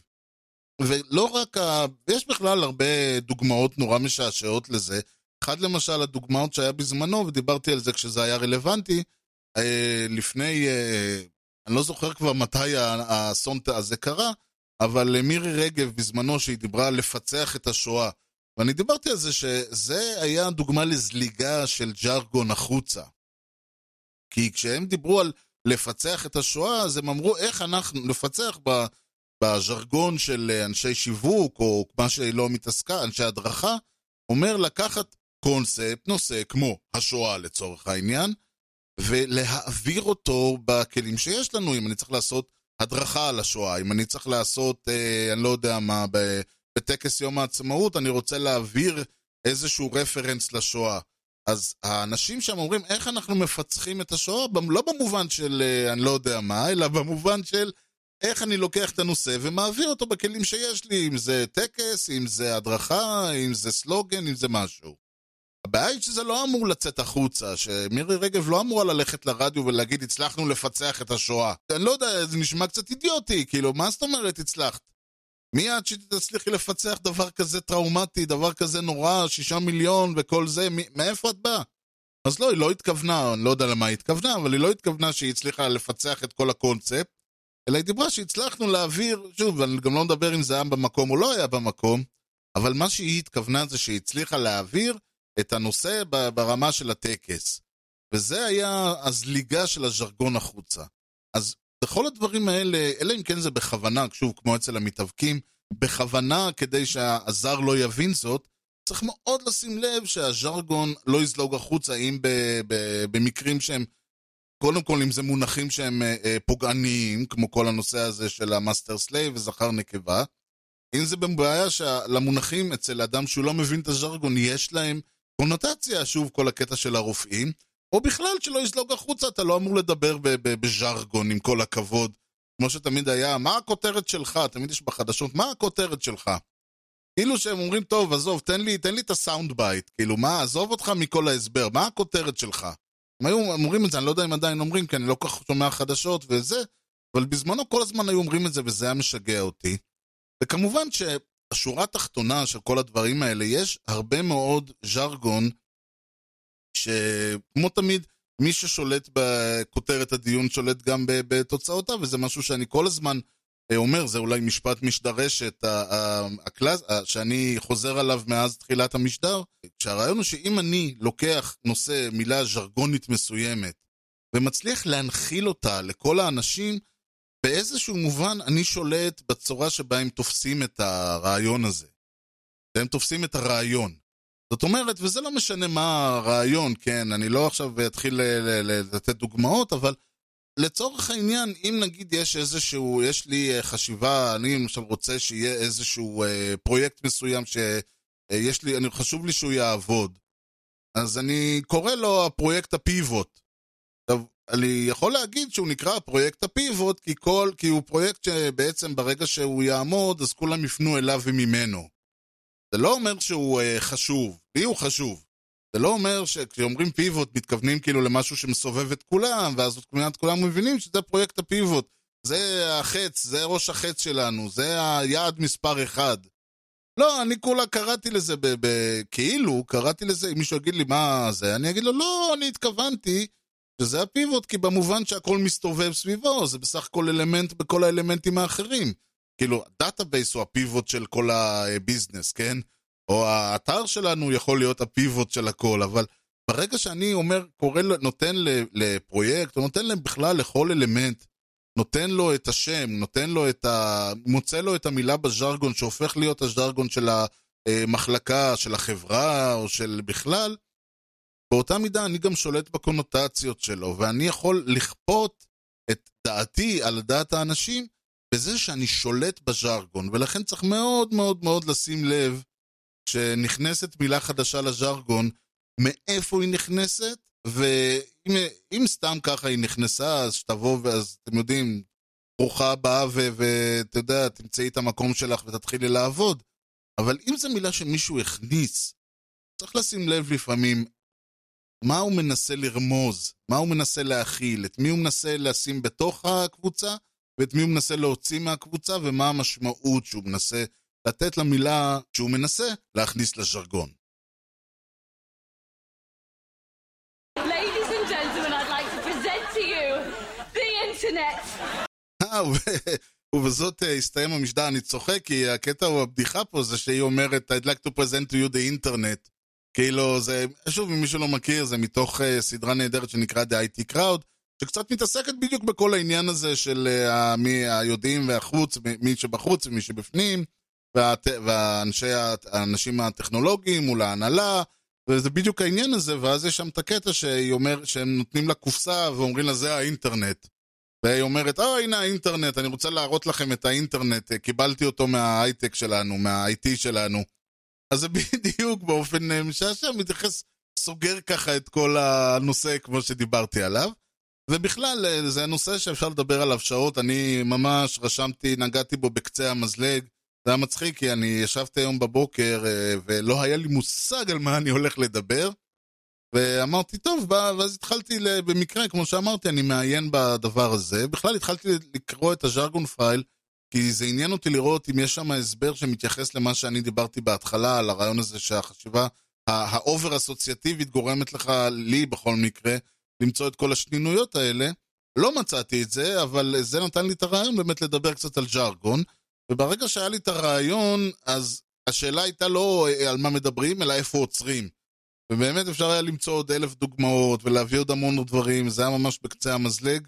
ולא רק ה... יש בכלל הרבה דוגמאות נורא משעשעות לזה. אחד למשל, הדוגמאות שהיה בזמנו, ודיברתי על זה כשזה היה רלוונטי, אה, לפני... אה, אני לא זוכר כבר מתי האסון הזה קרה, אבל מירי רגב בזמנו שהיא דיברה על לפצח את השואה. ואני דיברתי על זה שזה היה דוגמה לזליגה של ג'רגון החוצה. כי כשהם דיברו על לפצח את השואה, אז הם אמרו איך אנחנו, לפצח בז'רגון של אנשי שיווק, או מה שלא מתעסקה, אנשי הדרכה, אומר לקחת קונספט, נושא כמו השואה לצורך העניין, ולהעביר אותו בכלים שיש לנו, אם אני צריך לעשות הדרכה על השואה, אם אני צריך לעשות, אה, אני לא יודע מה, בטקס יום העצמאות, אני רוצה להעביר איזשהו רפרנס לשואה. אז האנשים שם אומרים, איך אנחנו מפצחים את השואה? לא במובן של אה, אני לא יודע מה, אלא במובן של איך אני לוקח את הנושא ומעביר אותו בכלים שיש לי, אם זה טקס, אם זה הדרכה, אם זה סלוגן, אם זה משהו. הבעיה היא שזה לא אמור לצאת החוצה, שמירי רגב לא אמורה ללכת לרדיו ולהגיד הצלחנו לפצח את השואה. אני לא יודע, זה נשמע קצת אידיוטי, כאילו, מה זאת אומרת הצלחת? מי עד שתצליחי לפצח דבר כזה טראומטי, דבר כזה נורא, שישה מיליון וכל זה, מאיפה את באה? אז לא, היא לא התכוונה, אני לא יודע למה היא התכוונה, אבל היא לא התכוונה שהיא הצליחה לפצח את כל הקונספט, אלא היא דיברה שהצלחנו להעביר, שוב, אני גם לא מדבר אם זה היה במקום או לא היה במקום, אבל מה שהיא התכוונה זה שהיא הצליחה להעביר את הנושא ברמה של הטקס. וזה היה הזליגה של הז'רגון החוצה. אז בכל הדברים האלה, אלא אם כן זה בכוונה, שוב, כמו אצל המתאבקים, בכוונה כדי שהזר לא יבין זאת, צריך מאוד לשים לב שהז'רגון לא יזלוג החוצה, אם במקרים שהם, קודם כל אם זה מונחים שהם אה, אה, פוגעניים, כמו כל הנושא הזה של ה master slave וזכר נקבה, אם זה בבעיה שלמונחים אצל אדם שהוא לא מבין את הז'רגון, יש להם קונוטציה, שוב, כל הקטע של הרופאים, או בכלל שלא יזלוג החוצה, אתה לא אמור לדבר בז'רגון, עם כל הכבוד. כמו שתמיד היה, מה הכותרת שלך? תמיד יש בחדשות, מה הכותרת שלך? כאילו שהם אומרים, טוב, עזוב, תן לי, תן לי את ה sound bite, כאילו, מה, עזוב אותך מכל ההסבר, מה הכותרת שלך? הם היו אומרים את זה, אני לא יודע אם עדיין אומרים, כי אני לא כל כך שומע חדשות וזה, אבל בזמנו כל הזמן היו אומרים את זה, וזה היה משגע אותי. וכמובן שהשורה התחתונה של כל הדברים האלה, יש הרבה מאוד ז'רגון, שכמו תמיד, מי ששולט בכותרת הדיון שולט גם בתוצאותיו, וזה משהו שאני כל הזמן אה, אומר, זה אולי משפט משדרשת הקלאס, שאני חוזר עליו מאז תחילת המשדר, שהרעיון הוא שאם אני לוקח נושא, מילה ז'רגונית מסוימת, ומצליח להנחיל אותה לכל האנשים, באיזשהו מובן אני שולט בצורה שבה הם תופסים את הרעיון הזה. והם תופסים את הרעיון. זאת אומרת, וזה לא משנה מה הרעיון, כן, אני לא עכשיו אתחיל לתת דוגמאות, אבל לצורך העניין, אם נגיד יש איזשהו, יש לי אה, חשיבה, אני למשל רוצה שיהיה איזשהו אה, פרויקט מסוים שיש לי, אני, חשוב לי שהוא יעבוד, אז אני קורא לו הפרויקט הפיבוט. עכשיו, אני יכול להגיד שהוא נקרא פרויקט הפיבוט, כי, כל, כי הוא פרויקט שבעצם ברגע שהוא יעמוד, אז כולם יפנו אליו וממנו. זה לא אומר שהוא uh, חשוב, לי הוא חשוב. זה לא אומר שכשאומרים פיבוט מתכוונים כאילו למשהו שמסובב את כולם, ואז כמעט כולם מבינים שזה פרויקט הפיבוט. זה החץ, זה ראש החץ שלנו, זה היעד מספר אחד. לא, אני כולה קראתי לזה ב- ב- כאילו, קראתי לזה, אם מישהו יגיד לי מה זה, אני אגיד לו, לא, אני התכוונתי שזה הפיבוט, כי במובן שהכל מסתובב סביבו, זה בסך הכל אלמנט בכל האלמנטים האחרים. כאילו, ה database הוא ה pivot של כל ה business, כן? או האתר שלנו יכול להיות ה pivot של הכל, אבל ברגע שאני אומר, קורא, נותן לפרויקט, או נותן להם בכלל לכל אלמנט, נותן לו את השם, נותן לו את ה... מוצא לו את המילה בז'רגון שהופך להיות הז'רגון של המחלקה, של החברה, או של בכלל, באותה מידה אני גם שולט בקונוטציות שלו, ואני יכול לכפות את דעתי על דעת האנשים בזה שאני שולט בז'רגון, ולכן צריך מאוד מאוד מאוד לשים לב כשנכנסת מילה חדשה לז'רגון, מאיפה היא נכנסת, ואם סתם ככה היא נכנסה, אז שתבוא ואז, אתם יודעים, ברוכה הבאה ואתה יודע, תמצאי את המקום שלך ותתחילי לעבוד. אבל אם זו מילה שמישהו הכניס, צריך לשים לב לפעמים מה הוא מנסה לרמוז, מה הוא מנסה להכיל, את מי הוא מנסה לשים בתוך הקבוצה, ואת מי הוא מנסה להוציא מהקבוצה, ומה המשמעות שהוא מנסה לתת למילה שהוא מנסה להכניס לז'רגון. אה, ובזאת אה, הסתיים המשדר, אני צוחק, כי הקטע או הבדיחה פה זה שהיא אומרת, I'd like to present to you the internet. כאילו, זה, שוב, אם מישהו לא מכיר, זה מתוך uh, סדרה נהדרת שנקרא The IT Crowd, שקצת מתעסקת בדיוק בכל העניין הזה של uh, מי היודעים והחוץ, מי שבחוץ ומי שבפנים. והאנשים הטכנולוגיים מול ההנהלה, וזה בדיוק העניין הזה, ואז יש שם את הקטע שהיא אומר, שהם נותנים לה קופסה ואומרים לה זה האינטרנט. והיא אומרת, אה, הנה האינטרנט, אני רוצה להראות לכם את האינטרנט, קיבלתי אותו מההייטק שלנו, מה-IT שלנו. אז זה בדיוק באופן אה, משעשע, מתייחס, סוגר ככה את כל הנושא כמו שדיברתי עליו. ובכלל, אה, זה הנושא שאפשר לדבר עליו שעות, אני ממש רשמתי, נגעתי בו בקצה המזלג. זה היה מצחיק, כי אני ישבתי היום בבוקר אה, ולא היה לי מושג על מה אני הולך לדבר. ואמרתי, טוב, ואז התחלתי במקרה, כמו שאמרתי, אני מעיין בדבר הזה. בכלל התחלתי לקרוא את הז'רגון פייל, כי זה עניין אותי לראות אם יש שם הסבר שמתייחס למה שאני דיברתי בהתחלה, על הרעיון הזה שהחשיבה, ה over אסוציאטיבית גורמת לך, לי בכל מקרה, למצוא את כל השנינויות האלה. לא מצאתי את זה, אבל זה נתן לי את הרעיון באמת לדבר קצת על ז'רגון. וברגע שהיה לי את הרעיון, אז השאלה הייתה לא אה, על מה מדברים, אלא איפה עוצרים. ובאמת אפשר היה למצוא עוד אלף דוגמאות ולהביא עוד המון דברים, זה היה ממש בקצה המזלג.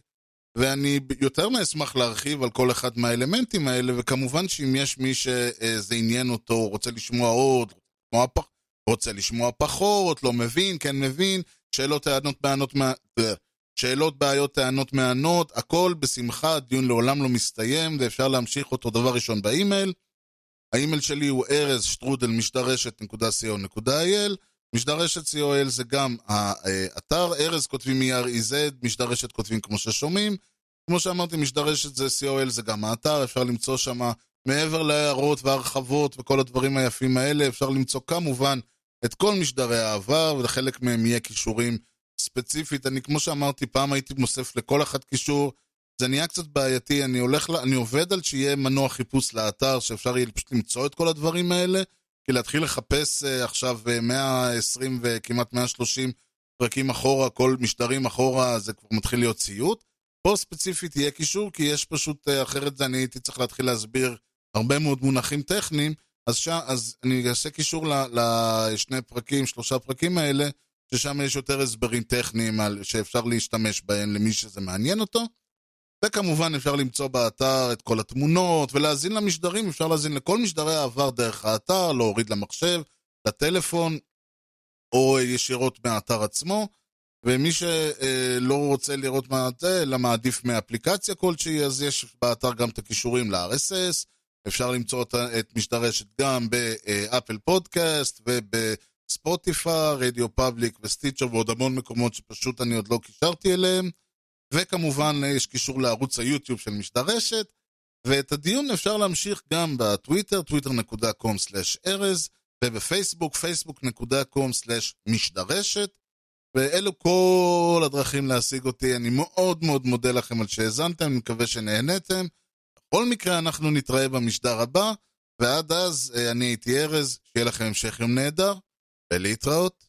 ואני יותר מאשמח להרחיב על כל אחד מהאלמנטים האלה, וכמובן שאם יש מי שזה עניין אותו, רוצה לשמוע עוד, רוצה לשמוע פחות, לא מבין, כן מבין, שאלות, טענות, בענות, שאלות, בעיות, טענות, מענות, הכל בשמחה, הדיון לעולם לא מסתיים, ואפשר להמשיך אותו דבר ראשון באימייל. האימייל שלי הוא ארז שטרודל משדרשת.co.il משדרשת co.il זה גם האתר, ארז כותבים E-R-E-Z, משדרשת כותבים כמו ששומעים. כמו שאמרתי, משדרשת זה co.il זה גם האתר, אפשר למצוא שם מעבר להערות והרחבות וכל הדברים היפים האלה, אפשר למצוא כמובן את כל משדרי העבר, ולחלק מהם יהיה כישורים ספציפית. אני, כמו שאמרתי, פעם הייתי מוסף לכל אחד קישור, זה נהיה קצת בעייתי, אני, הולך, אני עובד על שיהיה מנוע חיפוש לאתר, שאפשר יהיה פשוט למצוא את כל הדברים האלה, כי להתחיל לחפש uh, עכשיו 120 וכמעט 130 פרקים אחורה, כל משדרים אחורה, זה כבר מתחיל להיות סיוט. פה ספציפית יהיה קישור, כי יש פשוט, uh, אחרת אני הייתי צריך להתחיל להסביר הרבה מאוד מונחים טכניים, אז, ש... אז אני אעשה קישור לשני פרקים, שלושה פרקים האלה, ששם יש יותר הסברים טכניים על... שאפשר להשתמש בהם למי שזה מעניין אותו. וכמובן אפשר למצוא באתר את כל התמונות ולהאזין למשדרים, אפשר להאזין לכל משדרי העבר דרך האתר, להוריד למחשב, לטלפון, או ישירות מהאתר עצמו. ומי שלא רוצה לראות מה זה, אלא מעדיף מאפליקציה כלשהי, אז יש באתר גם את הקישורים ל-RSS, אפשר למצוא את משדרשת גם ב Apple Podcast וב Spotify, RadioPublic ו Stitcher ועוד המון מקומות שפשוט אני עוד לא קישרתי אליהם. וכמובן יש קישור לערוץ היוטיוב של משדרשת, ואת הדיון אפשר להמשיך גם בטוויטר, twitter.com/ארז, ובפייסבוק, facebook.com/משדרשת, ואלו כל הדרכים להשיג אותי. אני מאוד מאוד מודה לכם על שהאזנתם, אני מקווה שנהנתם. בכל מקרה, אנחנו נתראה במשדר הבא, ועד אז אני הייתי ארז, שיהיה לכם המשך יום נהדר, ולהתראות.